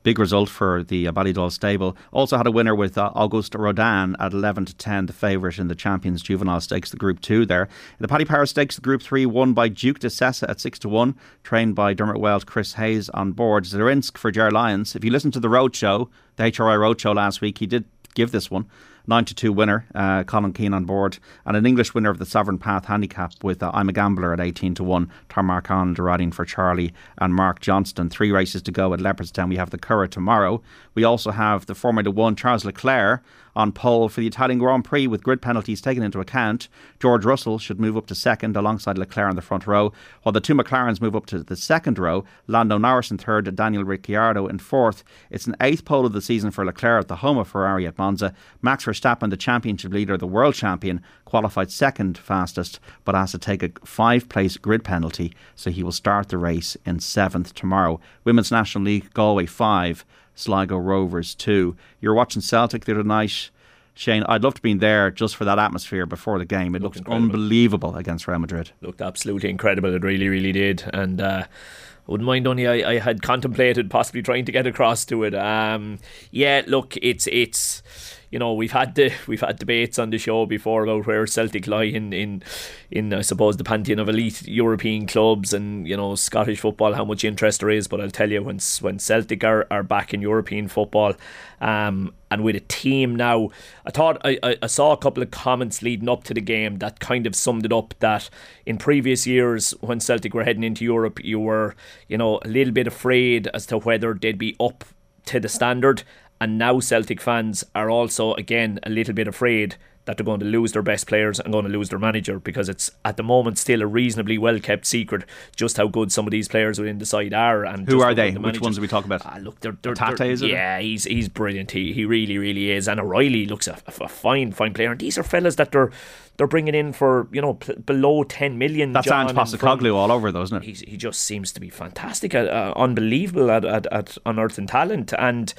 big result for the uh, Ballydoyle stable. Also had a winner with uh, Auguste Rodin at 11 to 10, the favourite in the Champions Juvenile Stakes, the Group 2 there. The Paddy Power Stakes, the Group 3 won by Duke de Sessa at 6 to 1, trained by Dermot Weld, Chris Hayes on board. Zrinsk for Ger Lyons. If you listen to the roadshow, the HRI roadshow last week, he did give this one. 9 to 2 winner, uh, Colin Keane on board, and an English winner of the Sovereign Path handicap with uh, I'm a Gambler at 18 to 1, Tarmarcon riding for Charlie and Mark Johnston. Three races to go at Leopardstown. We have the Curragh tomorrow. We also have the Formula 1 Charles Leclerc on pole for the Italian Grand Prix with grid penalties taken into account. George Russell should move up to second alongside Leclerc in the front row, while the two McLarens move up to the second row. Lando Norris in third, Daniel Ricciardo in fourth. It's an eighth pole of the season for Leclerc at the home of Ferrari at Monza. Max Verstappen, the championship leader, the world champion, qualified second fastest, but has to take a five place grid penalty, so he will start the race in seventh tomorrow. Women's National League, Galway 5, Sligo Rovers too. You're watching Celtic the other night. Shane, I'd love to be there just for that atmosphere before the game. It looked, looked unbelievable against Real Madrid. Looked absolutely incredible. It really, really did. And uh, I wouldn't mind only I, I had contemplated possibly trying to get across to it. Um, yeah, look, it's it's you know we've had the we've had debates on the show before about where Celtic lie in in in I suppose the pantheon of elite European clubs and you know Scottish football how much interest there is. But I'll tell you when when Celtic are, are back in European football um, and with a team now I thought I, I saw a couple of comments leading up to the game that kind of summed it up that in previous years when Celtic were heading into Europe you were you know a little bit afraid as to whether they'd be up to the standard and now Celtic fans are also, again, a little bit afraid that they're going to lose their best players and going to lose their manager because it's at the moment still a reasonably well kept secret just how good some of these players within the side are. And who are they? The Which ones are we talking about? Ah, look, they're, they're, Tate, they're, is it? Yeah, he's he's brilliant. He he really really is. And O'Riley looks a, a fine fine player. And these are fellas that they're they're bringing in for you know p- below 10 million. That's Ange Postecoglou all over, though, isn't it? He's, he just seems to be fantastic, uh, unbelievable at, at, at unearthing talent, and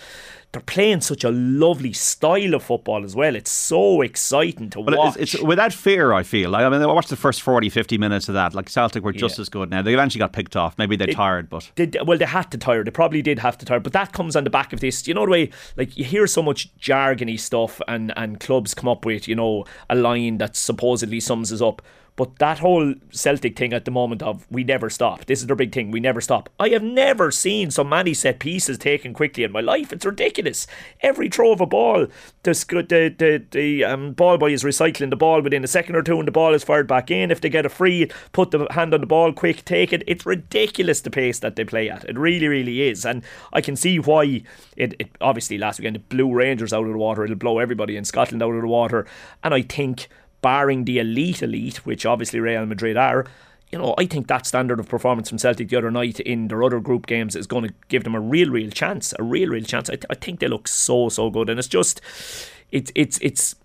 they're playing such a lovely style of football as well. It's so exciting to watch. It's, it's, without fear, I feel. Like, I mean, I watched the first 40, 50 minutes of that. Like Celtic were just yeah. as good now. They eventually got picked off. Maybe they tired, but. They, well, they had to tire. They probably did have to tire. But that comes on the back of this. You know the way, like, you hear so much jargony stuff and, and clubs come up with, you know, a line that supposedly sums us up. But that whole Celtic thing at the moment of we never stop. This is their big thing. We never stop. I have never seen so many set pieces taken quickly in my life. It's ridiculous. Every throw of a ball, the the the, the um, ball boy is recycling the ball within a second or two, and the ball is fired back in. If they get a free, put the hand on the ball, quick, take it. It's ridiculous the pace that they play at. It really, really is, and I can see why. It, it obviously last weekend it blew Rangers out of the water. It'll blow everybody in Scotland out of the water, and I think barring the elite elite, which obviously Real Madrid are, you know, I think that standard of performance from Celtic the other night in their other group games is going to give them a real, real chance, a real, real chance. I, th- I think they look so, so good, and it's just, it's, it's, it's.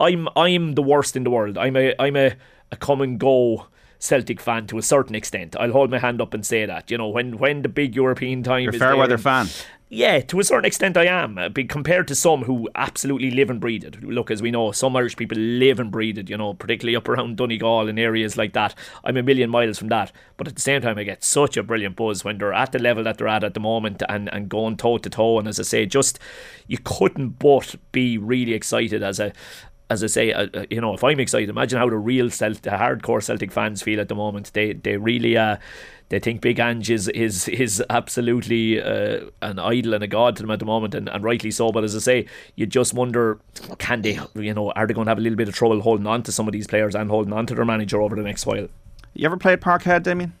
I'm, I'm the worst in the world. I'm a, I'm a, a come and go. Celtic fan to a certain extent. I'll hold my hand up and say that. You know, when when the big European time You're is fair weather fan. Yeah, to a certain extent, I am. Uh, compared to some who absolutely live and breathe it. Look, as we know, some Irish people live and breathe it, you know, particularly up around Donegal and areas like that. I'm a million miles from that. But at the same time, I get such a brilliant buzz when they're at the level that they're at at the moment and, and going toe to toe. And as I say, just you couldn't but be really excited as a as I say, uh, you know, if I'm excited, imagine how the real Celtic, the hardcore Celtic fans feel at the moment. They they really uh, they think Big Ange is is is absolutely uh, an idol and a god to them at the moment, and, and rightly so. But as I say, you just wonder, can they, you know, are they going to have a little bit of trouble holding on to some of these players and holding on to their manager over the next while? You ever played Parkhead, Damien?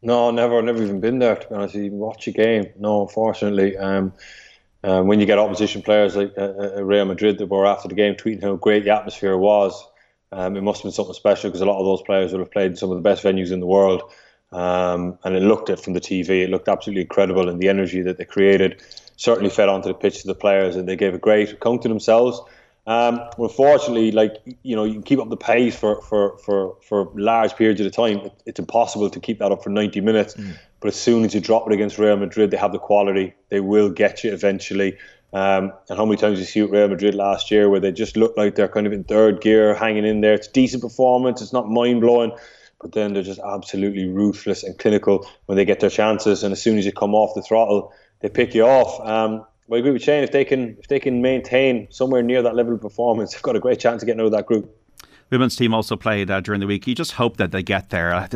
No, never, never even been there. To be honest, even watch a game. No, unfortunately. Um, um, when you get opposition players like uh, uh, Real Madrid that were after the game tweeting how great the atmosphere was, um, it must have been something special because a lot of those players would have played in some of the best venues in the world. Um, and it looked it from the TV. It looked absolutely incredible, and the energy that they created certainly fed onto the pitch to the players, and they gave a great account to themselves. Um, unfortunately, like you know, you can keep up the pace for for for, for large periods of the time. It, it's impossible to keep that up for 90 minutes. Mm. But as soon as you drop it against Real Madrid, they have the quality. They will get you eventually. Um, and how many times you see at Real Madrid last year where they just look like they're kind of in third gear, hanging in there. It's decent performance. It's not mind blowing, but then they're just absolutely ruthless and clinical when they get their chances. And as soon as you come off the throttle, they pick you off. Um, I agree with Shane. If they can, if they can maintain somewhere near that level of performance, they've got a great chance of getting out of that group women's team also played uh, during the week. You just hope that they get there. Uh,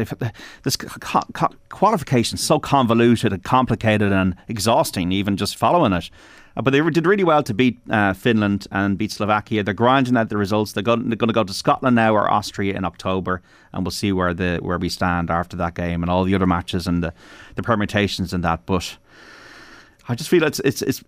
this co- co- qualification is so convoluted and complicated and exhausting, even just following it. Uh, but they did really well to beat uh, Finland and beat Slovakia. They're grinding at the results. They're going, they're going to go to Scotland now or Austria in October, and we'll see where the where we stand after that game and all the other matches and the, the permutations and that. But I just feel it's it's it's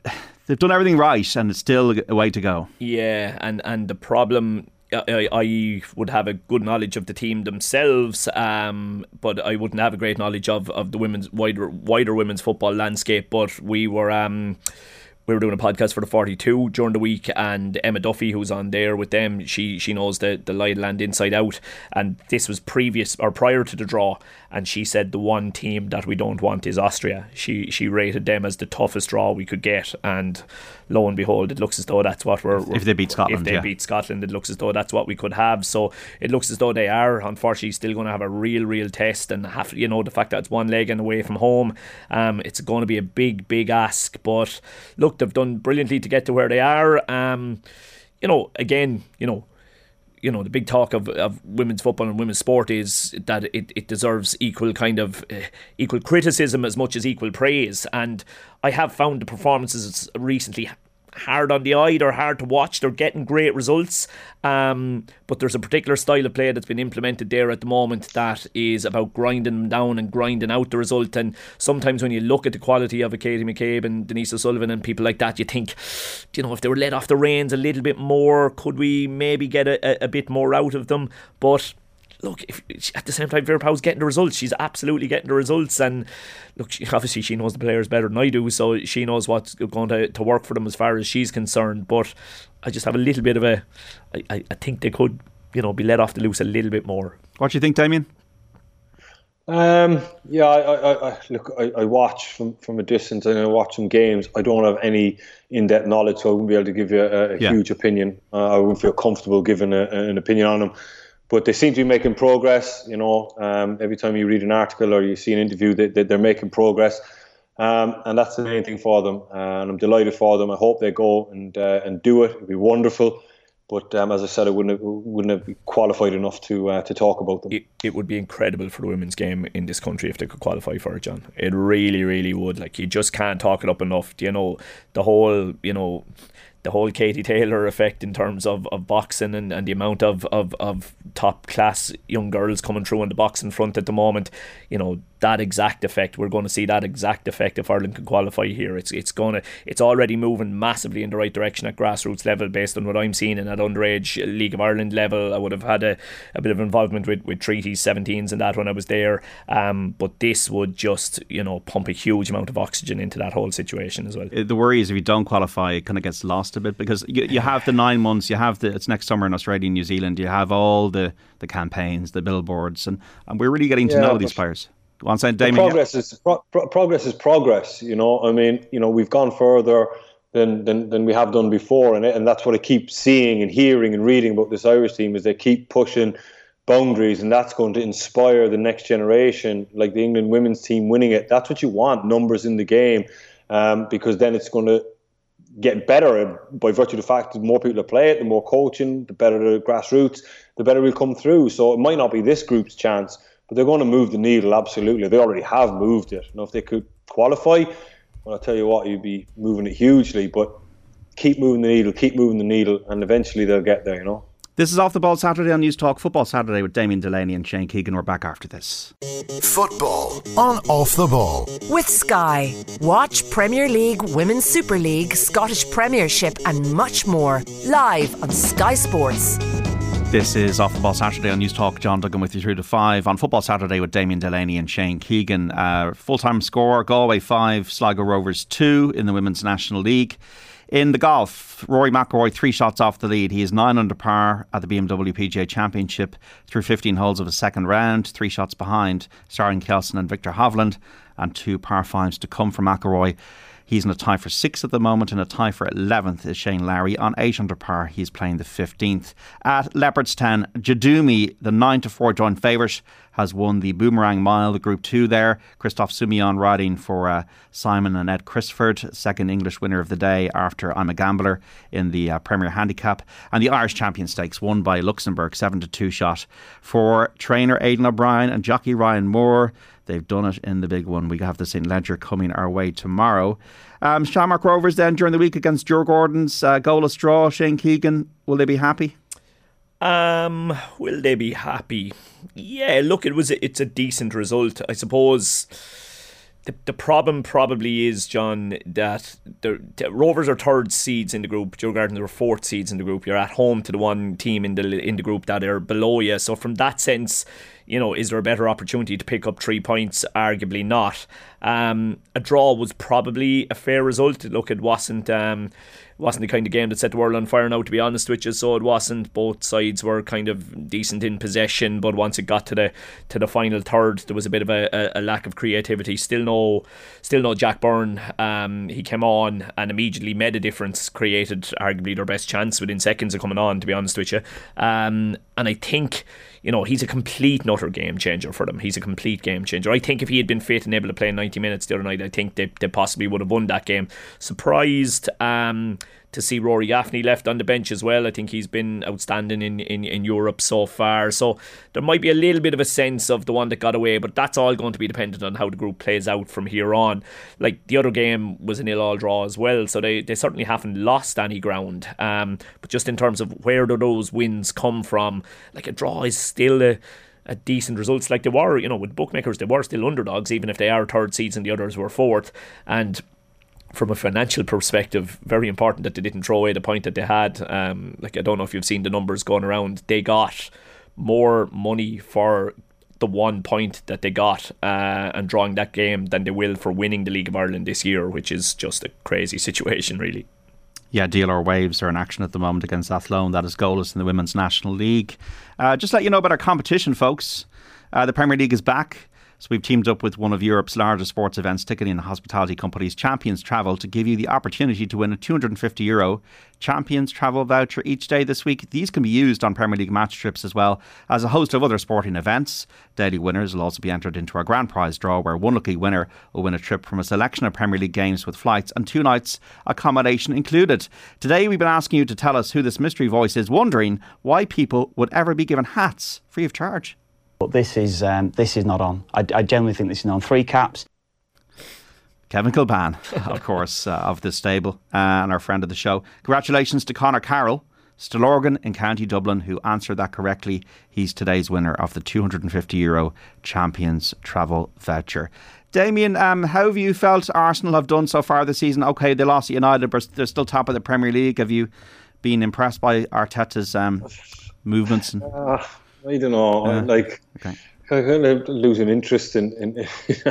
they've done everything right, and it's still a way to go. Yeah, and and the problem I, I, would have a good knowledge of the team themselves, um, but I wouldn't have a great knowledge of, of the women's wider wider women's football landscape. But we were um, we were doing a podcast for the 42 during the week and Emma Duffy who's on there with them she she knows the the land inside out. And this was previous or prior to the draw and she said the one team that we don't want is Austria. She she rated them as the toughest draw we could get and lo and behold it looks as though that's what we're, if they beat Scotland if they yeah. beat Scotland it looks as though that's what we could have so it looks as though they are unfortunately still going to have a real real test and have you know the fact that it's one leg and away from home um, it's going to be a big big ask but look look, they've done brilliantly to get to where they are. Um, you know, again, you know, you know the big talk of, of women's football and women's sport is that it, it deserves equal kind of uh, equal criticism as much as equal praise. And I have found the performances recently hard on the eye, they're hard to watch, they're getting great results. Um, but there's a particular style of play that's been implemented there at the moment that is about grinding them down and grinding out the result. And sometimes when you look at the quality of a Katie McCabe and Denise O'Sullivan and people like that, you think, you know, if they were let off the reins a little bit more, could we maybe get a, a, a bit more out of them? But look, if, at the same time, Vera Pauw's getting the results. She's absolutely getting the results, and look, she, obviously she knows the players better than I do, so she knows what's going to, to work for them as far as she's concerned. But I just have a little bit of a, I, I think they could, you know, be let off the loose a little bit more. What do you think, Damien? Um, yeah, I, I, I look, I, I, watch from, from a distance and I watch some games. I don't have any in-depth knowledge, so I wouldn't be able to give you a, a yeah. huge opinion. Uh, I wouldn't feel comfortable giving a, an opinion on them but they seem to be making progress. You know, um, every time you read an article or you see an interview, they, they, are making progress, um, and that's the main thing for them. Uh, and I'm delighted for them. I hope they go and uh, and do it. It'd be wonderful. But um, as I said, I wouldn't have, wouldn't have qualified enough to uh, to talk about them. It, it would be incredible for the women's game in this country if they could qualify for it, John. It really, really would. Like you just can't talk it up enough. You know, the whole you know the whole Katie Taylor effect in terms of, of boxing and, and the amount of, of, of top class young girls coming through in the boxing front at the moment, you know, that exact effect. We're going to see that exact effect if Ireland can qualify here. It's it's going to it's already moving massively in the right direction at grassroots level based on what I'm seeing and at underage League of Ireland level. I would have had a, a bit of involvement with, with treaties, 17s and that when I was there. Um, but this would just, you know, pump a huge amount of oxygen into that whole situation as well. Uh, the worry is if you don't qualify, it kind of gets lost a bit because you, you have the nine months, you have the, it's next summer in Australia and New Zealand, you have all the, the campaigns, the billboards, and, and we're really getting to yeah, know these players. Side, Damien. Progress is pro- progress is progress. You know, I mean, you know, we've gone further than than, than we have done before, and and that's what I keep seeing and hearing and reading about this Irish team is they keep pushing boundaries, and that's going to inspire the next generation, like the England women's team winning it. That's what you want, numbers in the game, um, because then it's going to get better by virtue of the fact that more people play it, the more coaching, the better the grassroots, the better we'll come through. So it might not be this group's chance but they're going to move the needle absolutely. They already have moved it. You know, if they could qualify, well, I'll tell you what, you'd be moving it hugely. But keep moving the needle, keep moving the needle, and eventually they'll get there. You know. This is Off the Ball Saturday on News Talk Football Saturday with Damien Delaney and Shane Keegan. We're back after this. Football on Off the Ball. With Sky. Watch Premier League, Women's Super League, Scottish Premiership, and much more live on Sky Sports. This is Off the Ball Saturday on News Talk. John Duggan with you through to five on Football Saturday with Damien Delaney and Shane Keegan. Uh, Full time score Galway 5, Sligo Rovers 2 in the Women's National League. In the golf, Rory McIlroy three shots off the lead. He is nine under par at the BMW PGA Championship through 15 holes of a second round, three shots behind Soren Kjeldsen and Viktor Hovland, and two par fives to come for McIlroy. He's in a tie for sixth at the moment, and a tie for 11th is Shane Lowry. On 8 under par, he's playing the 15th. At Leopardstown, Jadoomi, the 9 to 4 joint favourite, has won the Boomerang Mile, the Group 2 there. Christophe Soumillon riding for uh, Simon and Ed Crisford, second English winner of the day after I'm a Gambler in the uh, Premier Handicap. And the Irish Champion Stakes, won by Luxembourg, 7 to 2 shot for trainer Aidan O'Brien and jockey Ryan Moore. They've done it in the big one. We have the St. Leger coming our way tomorrow. Um, Shamrock Rovers then during the week against Djurgården's uh, goalless draw. Shane Keegan, will they be happy? Um, will they be happy? Yeah, look, it was a, it's a decent result, I suppose. The, the problem probably is, John, that the, the, Rovers are third seeds in the group. Djurgårdens are fourth seeds in the group. You're at home to the one team in the in the group that are below you. So from that sense, you know, is there a better opportunity to pick up three points? Arguably not. Um, a draw was probably a fair result. Look, it wasn't. Um, wasn't the kind of game that set the world on fire now to be honest with you so it wasn't. Both sides were kind of decent in possession but once it got to the to the final third there was a bit of a, a, a lack of creativity. Still no still no Jack Byrne. Um, he came on and immediately made a difference created arguably their best chance within seconds of coming on to be honest with you. Um, and I think you know, he's a complete and utter game changer for them. He's a complete game changer. I think if he had been fit and able to play 90 minutes the other night, I think they, they possibly would have won that game. Surprised um, to see Rory Gaffney left on the bench as well. I think he's been outstanding in, in, in Europe so far. So there might be a little bit of a sense of the one that got away, but that's all going to be dependent on how the group plays out from here on. Like the other game was an ill all draw as well, so they, they certainly haven't lost any ground. Um, but just in terms of where do those wins come from, like a draw is still a a decent results. Like they were, you know, with bookmakers, they were still underdogs, even if they are third seeds and the others were fourth. And from a financial perspective, very important that they didn't throw away the point that they had. Um, like I don't know if you've seen the numbers going around. They got more money for the one point that they got uh, and drawing that game than they will for winning the League of Ireland this year, which is just a crazy situation, really. Yeah, DLR Waves are in action at the moment against Athlone. That is goalless in the Women's National League. Uh, just let you know about our competition, folks. Uh, the Premier League is back. So we've teamed up with one of Europe's largest sports events ticketing and hospitality companies, Champions Travel, to give you the opportunity to win a 250 euro Champions Travel voucher each day this week. These can be used on Premier League match trips as well as a host of other sporting events. Daily winners will also be entered into our grand prize draw, where one lucky winner will win a trip from a selection of Premier League games with flights and two nights accommodation included. Today, we've been asking you to tell us who this mystery voice is, wondering why people would ever be given hats free of charge. But this is um, this is not on. I, I genuinely think this is on. Three caps. Kevin Kilbane, of course, uh, of the stable uh, and our friend of the show. Congratulations to Connor Carroll, Stillorgan in County Dublin, who answered that correctly. He's today's winner of the 250 euro Champions Travel voucher. Damien, um, how have you felt Arsenal have done so far this season? Okay, they lost at United, but they're still top of the Premier League. Have you been impressed by Arteta's um, movements? And- uh, I don't know. Uh, like, okay. I kind of losing interest in, in, in,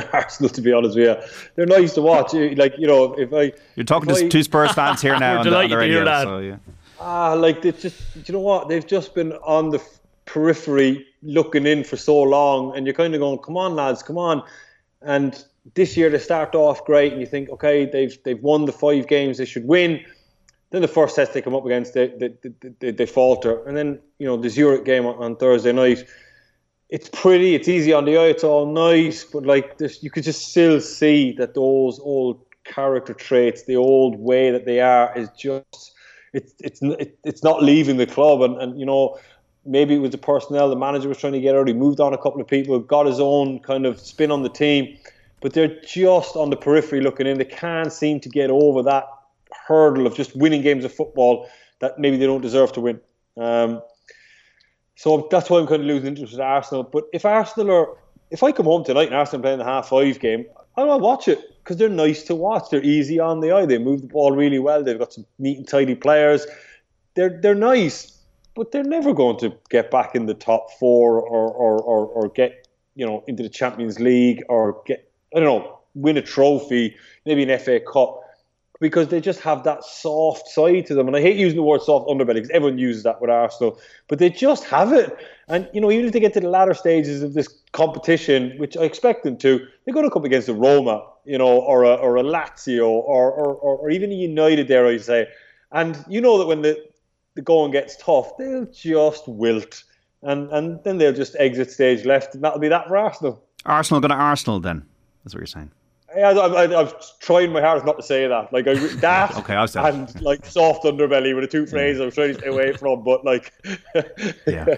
Arsenal, to be honest with you. They're nice to watch. Like, you know, if I. You're talking to I, two Spurs fans here now on the, on the radio. So, yeah. Ah, like, they just, you know what? They've just been on the periphery looking in for so long, and you're kind of going, come on, lads, come on. And this year they start off great, and you think, okay, they've they've won the five games they should win. Then the first test they come up against, they, they, they, they falter. And then, you know, the Zurich game on, on, Thursday night, it's pretty, it's easy on the eye, it's all nice, but like this, you could just still see that those old character traits, the old way that they are, is just, it's it's it's not leaving the club. And, and, you know, maybe it was the personnel, the manager was trying to get out, he moved on a couple of people, got his own kind of spin on the team. But they're just on the periphery looking in. They can't seem to get over that hurdle of just winning games of football that maybe they don't deserve to win. Um, so that's why I'm kind of losing interest in Arsenal. But if Arsenal are, if I come home tonight and Arsenal playing the half five game, I'll watch it because they're nice to watch. They're easy on the eye. They move the ball really well. They've got some neat and tidy players. They're they're nice, but they're never going to get back in the top four or or, or, or get you know into the Champions League or get I don't know win a trophy, maybe an FA Cup because they just have that soft side to them. And I hate using the word soft underbelly because everyone uses that with Arsenal, but they just have it. And, you know, even if they get to the latter stages of this competition, which I expect them to, they're going to come against a Roma, you know, or a, or a Lazio or, or, or, or even a United, dare I say. And you know that when the, the going gets tough, they'll just wilt. And, and then they'll just exit stage left. And that'll be that for Arsenal. Arsenal going to Arsenal then, is what you're saying. I, I, I'm trying my hardest not to say that. Like I, that okay, I was and like soft underbelly were the two phrases I was trying to stay away from. But like, yeah.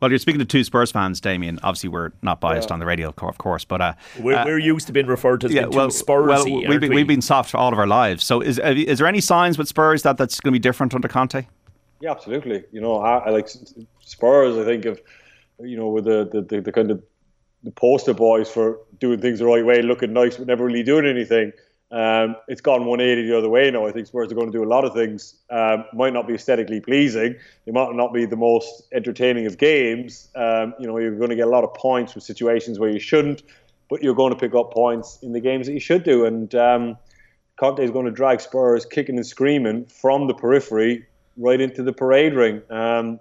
Well, you're speaking to two Spurs fans, Damien. Obviously, we're not biased yeah. on the radio, of course, but uh, we're, uh, we're, used to being referred to as yeah, well, Spursy. Well, we've been, we? have been soft all of our lives. So, is is there any signs with Spurs that that's going to be different under Conte? Yeah, absolutely. You know, I, I like Spurs. I think of you know with the the, the, the kind of the poster boys for doing things the right way, looking nice, but never really doing anything. Um, it's gone 180 the other way now. I think Spurs are going to do a lot of things. Um, might not be aesthetically pleasing. They might not be the most entertaining of games. Um, you know, you're going to get a lot of points from situations where you shouldn't, but you're going to pick up points in the games that you should do. And um, Conte is going to drag Spurs kicking and screaming from the periphery right into the parade ring. Um,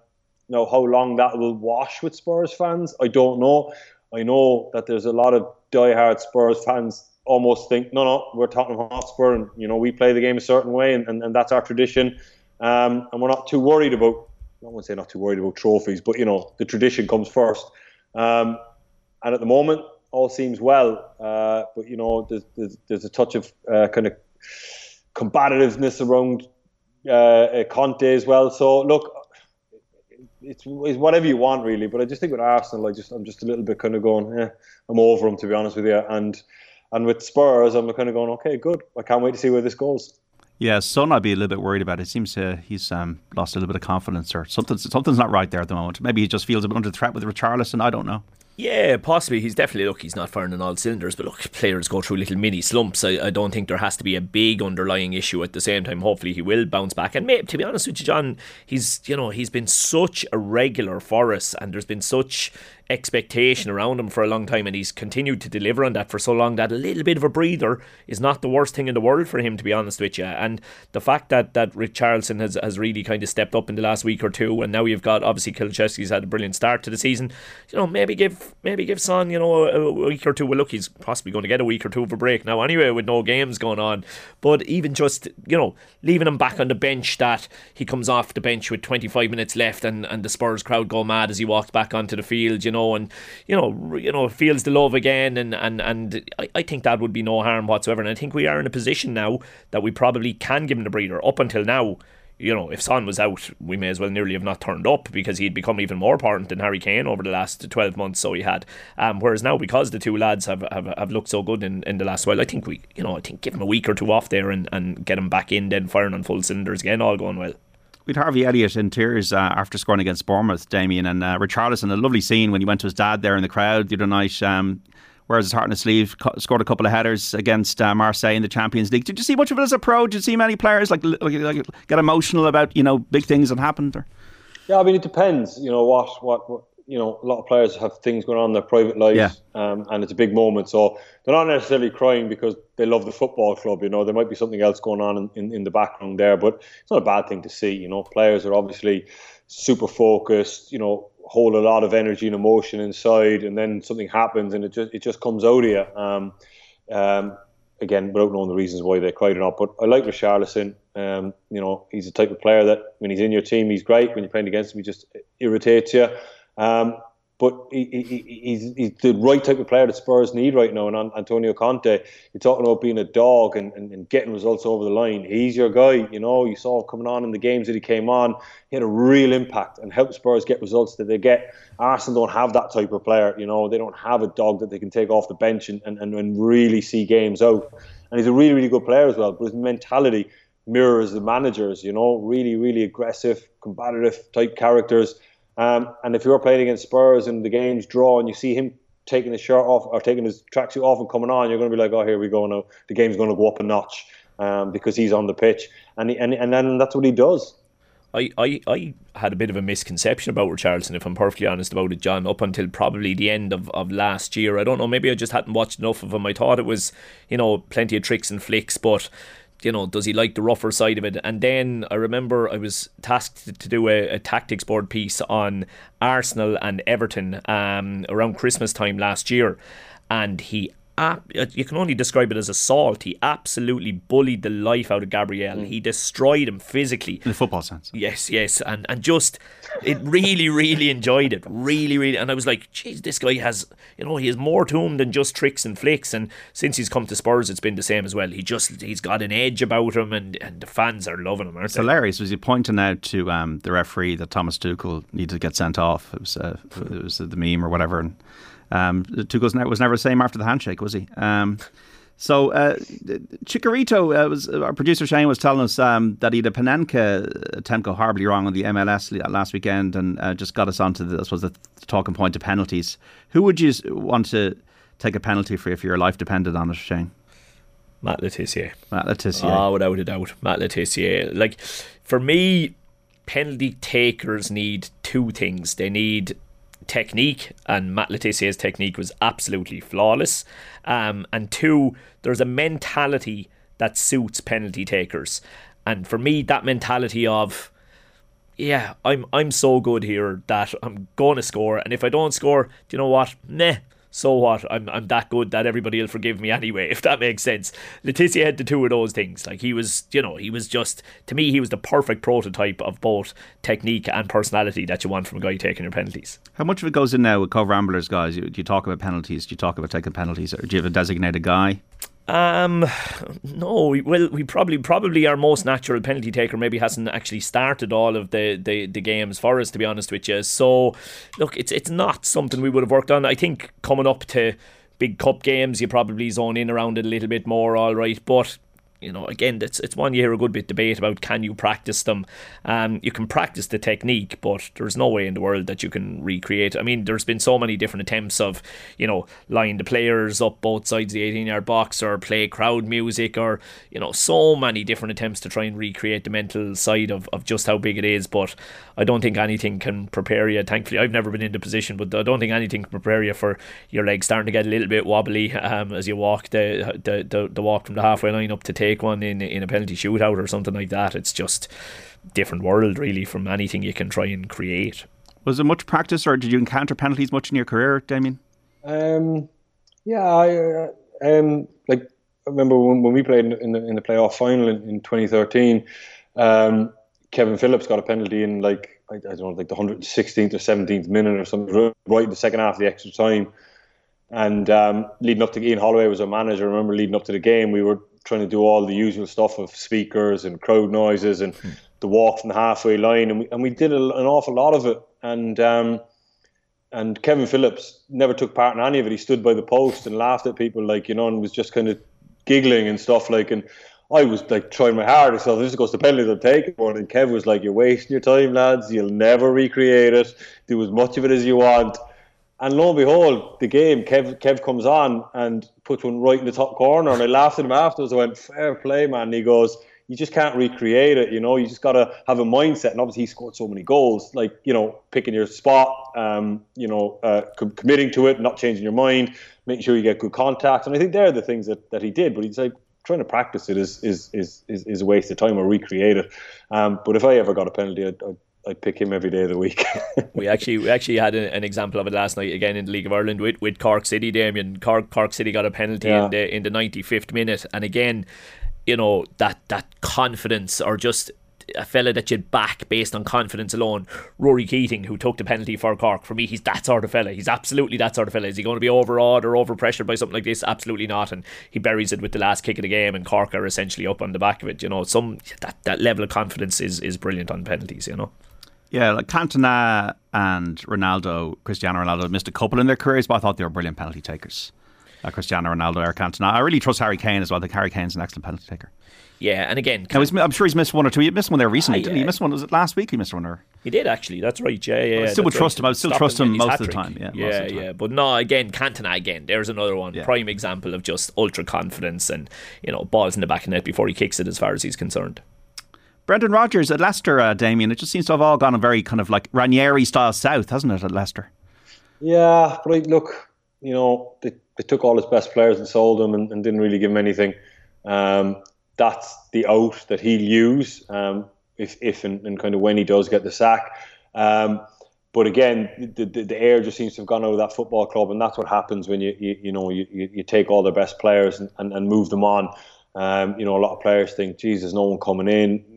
now, how long that will wash with Spurs fans, I don't know. I know that there's a lot of die-hard Spurs fans almost think, no, no, we're Tottenham Hotspur, and you know we play the game a certain way, and, and, and that's our tradition, um, and we're not too worried about. I won't say not too worried about trophies, but you know the tradition comes first. Um, and at the moment, all seems well, uh, but you know there's, there's, there's a touch of uh, kind of combativeness around uh, Conte as well. So look, it's, it's whatever you want really, but I just think with Arsenal, I just I'm just a little bit kind of going, yeah, I'm over them to be honest with you, and and with Spurs, I'm kind of going, okay, good. I can't wait to see where this goes. Yeah, Son, I'd be a little bit worried about. It seems uh, he's um, lost a little bit of confidence, or something's something's not right there at the moment. Maybe he just feels a bit under threat with Richarlison. I don't know. Yeah, possibly. He's definitely look. He's not firing on all cylinders, but look, players go through little mini slumps. I, I don't think there has to be a big underlying issue at the same time. Hopefully, he will bounce back. And maybe, to be honest with you, John, he's you know he's been such a regular for us, and there's been such expectation around him for a long time, and he's continued to deliver on that for so long that a little bit of a breather is not the worst thing in the world for him, to be honest with you. And the fact that that Richarlison has has really kind of stepped up in the last week or two, and now you've got obviously Kulusevski's had a brilliant start to the season. You know, maybe give maybe give Son you know a, a week or two. Well, look, he's possibly going to get a week or two of a break now anyway, with no games going on. But even just you know leaving him back on the bench, that he comes off the bench with 25 minutes left, and and the Spurs crowd go mad as he walks back onto the field. You know, and you know you know feels the love again, and and and I, I think that would be no harm whatsoever. And I think we are in a position now that we probably can give him the breather. Up until now you know, if Son was out, we may as well nearly have not turned up because he'd become even more important than Harry Kane over the last 12 months. So he had. Um, whereas now, because the two lads have, have, have looked so good in, in the last while, I think we, you know, I think give him a week or two off there and, and get him back in, then firing on full cylinders again, all going well. With Harvey Elliott in tears uh, after scoring against Bournemouth, Damien, and uh, Richarlison, a lovely scene when he went to his dad there in the crowd the other night. Um, wears his heart in his sleeve, scored a couple of headers against uh, Marseille in the Champions League. Did you see much of it as a pro? Did you see many players like, like, like get emotional about you know big things that happened? Or? Yeah, I mean it depends. You know what, what, what you know, a lot of players have things going on in their private lives, yeah. um, and it's a big moment. So they're not necessarily crying because they love the football club. You know, there might be something else going on in, in, in the background there, but it's not a bad thing to see. You know, players are obviously super focused. You know, hold a lot of energy and emotion inside, and then something happens, and it just it just comes out of you. Um, um, again, without knowing the reasons why they cried or not, but I like Richarlison. Um, you know, he's the type of player that when he's in your team, he's great. When you're playing against him, he just irritates you. Um, but he, he, he's, he's the right type of player that Spurs need right now. And Antonio Conte, you're talking about being a dog and, and, and, getting results over the line. He's your guy. You know, you saw coming on in the games that he came on. He had a real impact and helped Spurs get results that they get. Arsenal don't have that type of player. You know, they don't have a dog that they can take off the bench and, and, and really see games out. And he's a really, really good player as well. But his mentality mirrors the managers, you know, really, really aggressive, combative type characters um, and if you're playing against Spurs and the game's draw and you see him taking his shirt off or taking his tracksuit off and coming on, you're going to be like, oh, here we go now. The game's going to go up a notch um, because he's on the pitch. And, he, and, and then that's what he does. I, I, I had a bit of a misconception about Richarlison, if I'm perfectly honest about it, John, up until probably the end of, of last year. I don't know, maybe I just hadn't watched enough of him. I thought it was, you know, plenty of tricks and flicks, but you know, does he like the rougher side of it? And then I remember I was tasked to do a, a tactics board piece on Arsenal and Everton um, around Christmas time last year, and he you can only describe it as assault. He absolutely bullied the life out of Gabriel. Mm. He destroyed him physically. In the football sense. Yes, yes. And and just it really, really enjoyed it. Really, really and I was like, geez, this guy has you know, he has more to him than just tricks and flicks. And since he's come to Spurs it's been the same as well. He just he's got an edge about him and, and the fans are loving him, It's they? hilarious. Was he pointing out to um, the referee that Thomas Tuchel needed to get sent off? It was uh, it was the meme or whatever and um, Tuchel's ne- was never the same after the handshake, was he? Um, So, uh, Chicharito, uh, was, our producer Shane was telling us um, that he had a Panenka attempt go horribly wrong on the MLS last weekend and uh, just got us onto the, I suppose, the talking point of penalties. Who would you want to take a penalty for if your life depended on it, Shane? Matt Le Tissier. Matt Le Tissier. Oh, without a doubt. Matt Le Like, for me, penalty takers need two things. They need technique, and Matt Le technique was absolutely flawless. Um, and two, there's a mentality that suits penalty takers. And for me, that mentality of, yeah, I'm I'm so good here that I'm going to score, and if I don't score, do you know what? Nah, so what? I'm I'm that good that everybody will forgive me anyway, if that makes sense. Le Tissier had the two of those things. Like he was, you know, he was just to me he was the perfect prototype of both technique and personality that you want from a guy taking your penalties. How much of it goes in now with Cobh Ramblers guys? You, you talk about penalties, do you talk about taking penalties, or do you have a designated guy? Um, no. Well, we probably probably our most natural penalty taker maybe hasn't actually started all of the, the, the games for us. To be honest with you, so look, it's it's not something we would have worked on. I think coming up to big cup games, you probably zone in around it a little bit more. All right, but you know, again, it's it's one you hear a good bit debate about. Can you practice them? Um, you can practice the technique, but there's no way in the world that you can recreate. I mean, there's been so many different attempts of, you know, line the players up both sides of the 18 yard box or play crowd music or, you know, so many different attempts to try and recreate the mental side of, of just how big it is. But I don't think anything can prepare you. Thankfully, I've never been in the position, but I don't think anything can prepare you for your legs starting to get a little bit wobbly um, as you walk the, the, the, the walk from the halfway line up to take take one in in a penalty shootout or something like that. It's just different world really from anything you can try and create. Was it much practice, or did you encounter penalties much in your career, Damien? Um, yeah, I uh, um, like I remember when, when we played in the in the playoff final in, in 2013. Um, Kevin Phillips got a penalty in like I, I, don't know, like the 116th or 17th minute or something, right in the second half of the extra time. And um, leading up to Ian Holloway was our manager. I remember leading up to the game, we were trying to do all the usual stuff of speakers and crowd noises and hmm. the walk from the halfway line, and we and we did a, an awful lot of it. And um, and Kevin Phillips never took part in any of it. He stood by the post and laughed at people, like you know, and was just kind of giggling and stuff like. And I was like trying my hardest. So this goes to penalty, they'll take one. And Kev was like, "You're wasting your time, lads. You'll never recreate it. Do as much of it as you want." And lo and behold, the game, Kev, Kev comes on and puts one right in the top corner. And I laughed at him afterwards. I went, fair play, man. And he goes, you just can't recreate it. You know, you just got to have a mindset. And obviously, he scored so many goals, like, you know, picking your spot, um, you know, uh, com- committing to it, not changing your mind, making sure you get good contact. And I think they're the things that, that he did. But he's like, trying to practice it is is is is, is a waste of time or recreate it. Um, but if I ever got a penalty, I'd, I'd I pick him every day of the week. we actually we actually had a, an example of it last night again in the League of Ireland with, with Cork City. Damien Cork Cork City got a penalty yeah. in the in the ninety fifth minute, and again, you know that that confidence or just a fella that you'd back based on confidence alone. Rory Keating, who took the penalty for Cork, for me, he's that sort of fella. He's absolutely that sort of fella. Is he going to be overawed or overpressured by something like this? Absolutely not. And he buries it with the last kick of the game, and Cork are essentially up on the back of it. You know, some that, that level of confidence is is brilliant on penalties. You know. Yeah, like Cantona and Ronaldo, Cristiano Ronaldo missed a couple in their careers, but I thought they were brilliant penalty takers. Uh, Cristiano Ronaldo or Cantona. I really trust Harry Kane as well. I think Harry Kane's an excellent penalty taker. Yeah, and again, I'm sure he's missed one or two. He missed one there recently, uh, didn't he? He missed one. Was it last week? He missed one there. He did actually. That's right. Yeah, yeah. I still would trust him. I would still trust him most of the time. Yeah, yeah, yeah. But no, again, Cantona again. There's another one. Yeah. Prime example of just ultra confidence and you know balls in the back of the net before he kicks it, as far as he's concerned. Brendan Rodgers at Leicester, uh, Damien. It just seems to have all gone a very kind of like Ranieri style south, hasn't it, at Leicester? Yeah, but look, you know, they, they took all his best players and sold them and, and didn't really give him anything. Um, that's the out that he'll use um, if, if and, and, kind of when he does get the sack. Um, but again, the, the, the, air just seems to have gone out of that football club, and that's what happens when you you, you know you, you take all their best players and, and, and move them on. Um, you know, a lot of players think, Jesus, no one coming in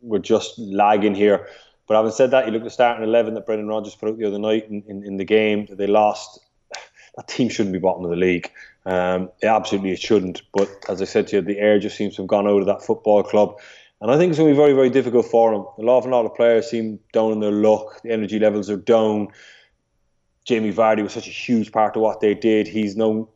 we're just lagging here. But having said that, you look at the starting 11 that Brendan Rodgers put out the other night in, in, in the game that they lost. That team shouldn't be bottom of the league. Um, absolutely, it shouldn't. But as I said to you, the air just seems to have gone out of that football club. And I think it's going to be very, very difficult for them. A lot, a lot of players seem down in their luck. The energy levels are down. Jamie Vardy was such a huge part of what they did. He's now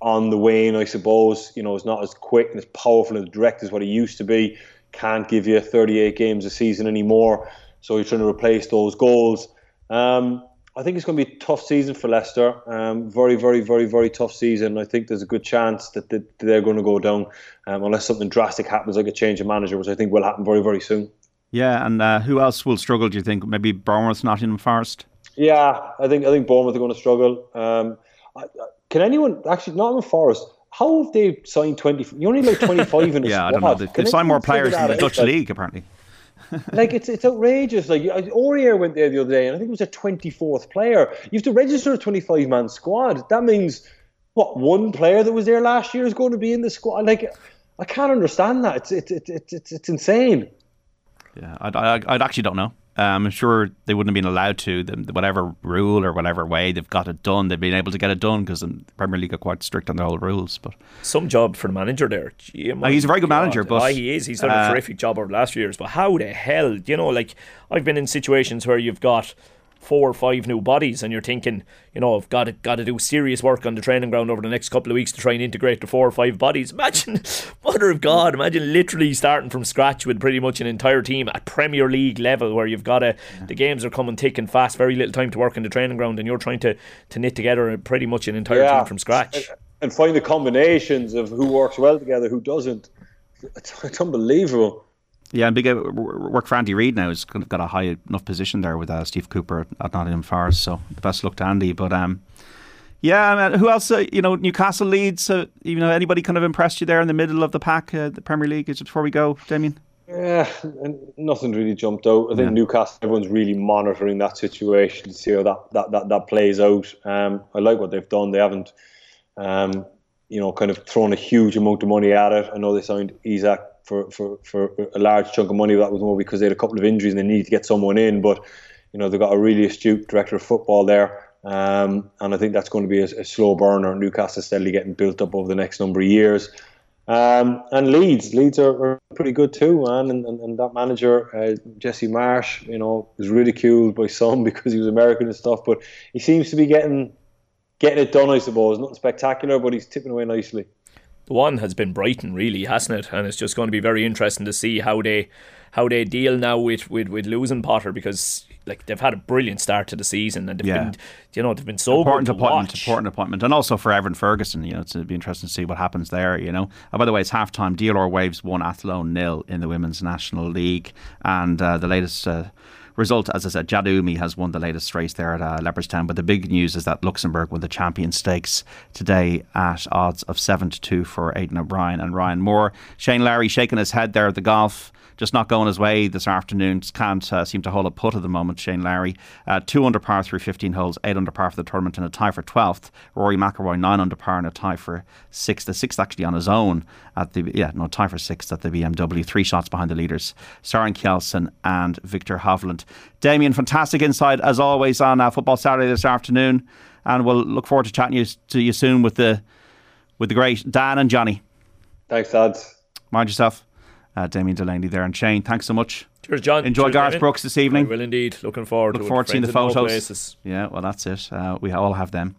on the wane, I suppose. You know, he's not as quick and as powerful and direct as what he used to be. Can't give you 38 games a season anymore. So he's trying to replace those goals. Um, I think it's going to be a tough season for Leicester. Um, very, very, very, very tough season. I think there's a good chance that they're going to go down um, unless something drastic happens, like a change of manager, which I think will happen very, very soon. Yeah, and uh, who else will struggle? Do you think maybe Bournemouth, Nottingham Forest? Yeah, I think I think Bournemouth are going to struggle. Um, I, can anyone actually Nottingham Forest? How have they signed twenty? You only like twenty five in a yeah, squad. I don't know. They, they've signed more players in the Dutch league apparently. like it's it's outrageous. Like Aurier went there the other day, and I think it was a twenty fourth player. You have to register a twenty five man squad. That means what one player that was there last year is going to be in the squad. Like I can't understand that. It's it's it's it's, it's insane. Yeah, I, I, I actually don't know. Um, I'm sure they wouldn't have been allowed to. Whatever rule or whatever way they've got it done, they've been able to get it done because the Premier League are quite strict on the whole rules. But some job for the manager there. Gee, uh, he's a very good God. manager, but oh, he is. He's done uh, a terrific job over the last few years. But how the hell, you know, like I've been in situations where you've got four or five new bodies, and you're thinking, you know, I've got to got to do serious work on the training ground over the next couple of weeks to try and integrate the four or five bodies. Imagine, mother of God, imagine literally starting from scratch with pretty much an entire team at Premier League level, where you've got to the games are coming thick and fast, very little time to work in the training ground, and you're trying to to knit together pretty much an entire yeah. team from scratch and find the combinations of who works well together, who doesn't. It's, it's unbelievable. Yeah, and big uh, work for Andy Reid now. He's got a high enough position there with uh, Steve Cooper at Nottingham Forest. So the best luck to Andy. But um, yeah, I mean, who else? Uh, you know, Newcastle Leeds. Uh, you know, anybody kind of impressed you there in the middle of the pack, uh, the Premier League? Is it before we go, Damien? Yeah, nothing really jumped out. I think yeah. Newcastle, everyone's really monitoring that situation to see how that that that, that plays out. Um, I like what they've done. They haven't, um, you know, kind of thrown a huge amount of money at it. I know they signed Isak for, for, for a large chunk of money. That was more because they had a couple of injuries and they needed to get someone in. But you know they've got a really astute director of football there, um, and I think that's going to be a, a, slow burner. Newcastle steadily getting built up over the next number of years. Um, and Leeds, Leeds are, are, pretty good too, man. And, and, and that manager, uh, Jesse Marsch, you know, was ridiculed by some because he was American and stuff, but he seems to be getting getting it done. I suppose nothing spectacular, but he's tipping away nicely one has been Brighton, really, hasn't it? And it's just going to be very interesting to see how they how they deal now with, with, with losing Potter because like they've had a brilliant start to the season and they've yeah. been you know they've been so important appointment watch. important appointment and also for Evan Ferguson you know it's be interesting to see what happens there you know oh, by the way it's half time DLR Waves won Athlone nil in the Women's National League and uh, the latest uh, result, as I said, Jadoomi has won the latest race there at uh, Leopardstown. But the big news is that Luxembourg won the Champion Stakes today at odds of 7 to 2 for Aidan O'Brien and Ryan Moore. Shane Lowry shaking his head there at the golf just not going his way this afternoon. Just can't uh, seem to hold a putt at the moment. Shane Lowry. uh, two under par through 15 holes, eight under par for the tournament, and a tie for 12th. Rory McIlroy, nine under par and a tie for sixth. The sixth actually on his own at the yeah no tie for sixth at the BMW. Three shots behind the leaders, Søren Kjeldsen and Viktor Hovland. Damien, fantastic insight as always on uh, Football Saturday this afternoon, and we'll look forward to chatting you, to you soon with the with the great Dan and Johnny. Thanks, lads. Mind yourself uh, Damien Delaney there. And Shane, thanks so much. Cheers, John. Enjoy Cheers, Garth Damien. Brooks this evening. I will indeed. Looking forward Look to forward to seeing the photos. Yeah, well, that's it. Uh, we all have them.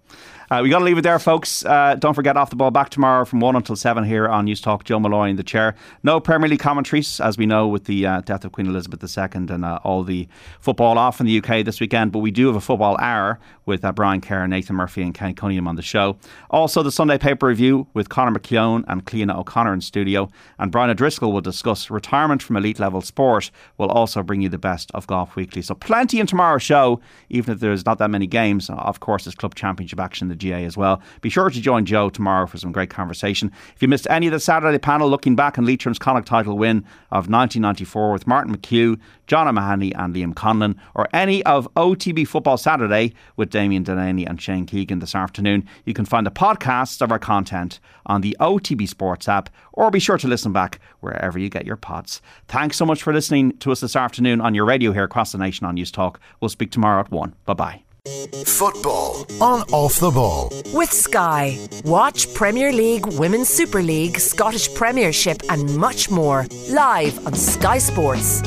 Uh, we got to leave it there, folks. Uh, don't forget off the ball back tomorrow from one until seven here on News Talk. Joe Molloy in the chair. No Premier League commentaries, as we know, with the uh, death of Queen Elizabeth II and uh, all the football off in the UK this weekend. But we do have a football hour with uh, Brian Kerr, Nathan Murphy, and Kenny Cunningham on the show. Also, the Sunday paper review with Conor McKeown and Cleona O'Connor in studio. And Brian O'Driscoll will discuss retirement from elite level sport. We'll also bring you the best of Golf Weekly. So plenty in tomorrow's show, even if there's not that many games. Of course, there's club championship action GAA as well. Be sure to join Joe tomorrow for some great conversation. If you missed any of the Saturday panel, looking back on Leitrim's Connacht title win of 1994 with Martin McHugh, John O'Mahony, and Liam Conlon, or any of OTB Football Saturday with Damien Delaney and Shane Keegan this afternoon, you can find the podcasts of our content on the OTB Sports app, or be sure to listen back wherever you get your pods. Thanks so much for listening to us this afternoon on your radio here across the nation on News Talk. We'll speak tomorrow at 1. Bye bye. Football on Off the Ball. With Sky. Watch Premier League, Women's Super League, Scottish Premiership, and much more live on Sky Sports.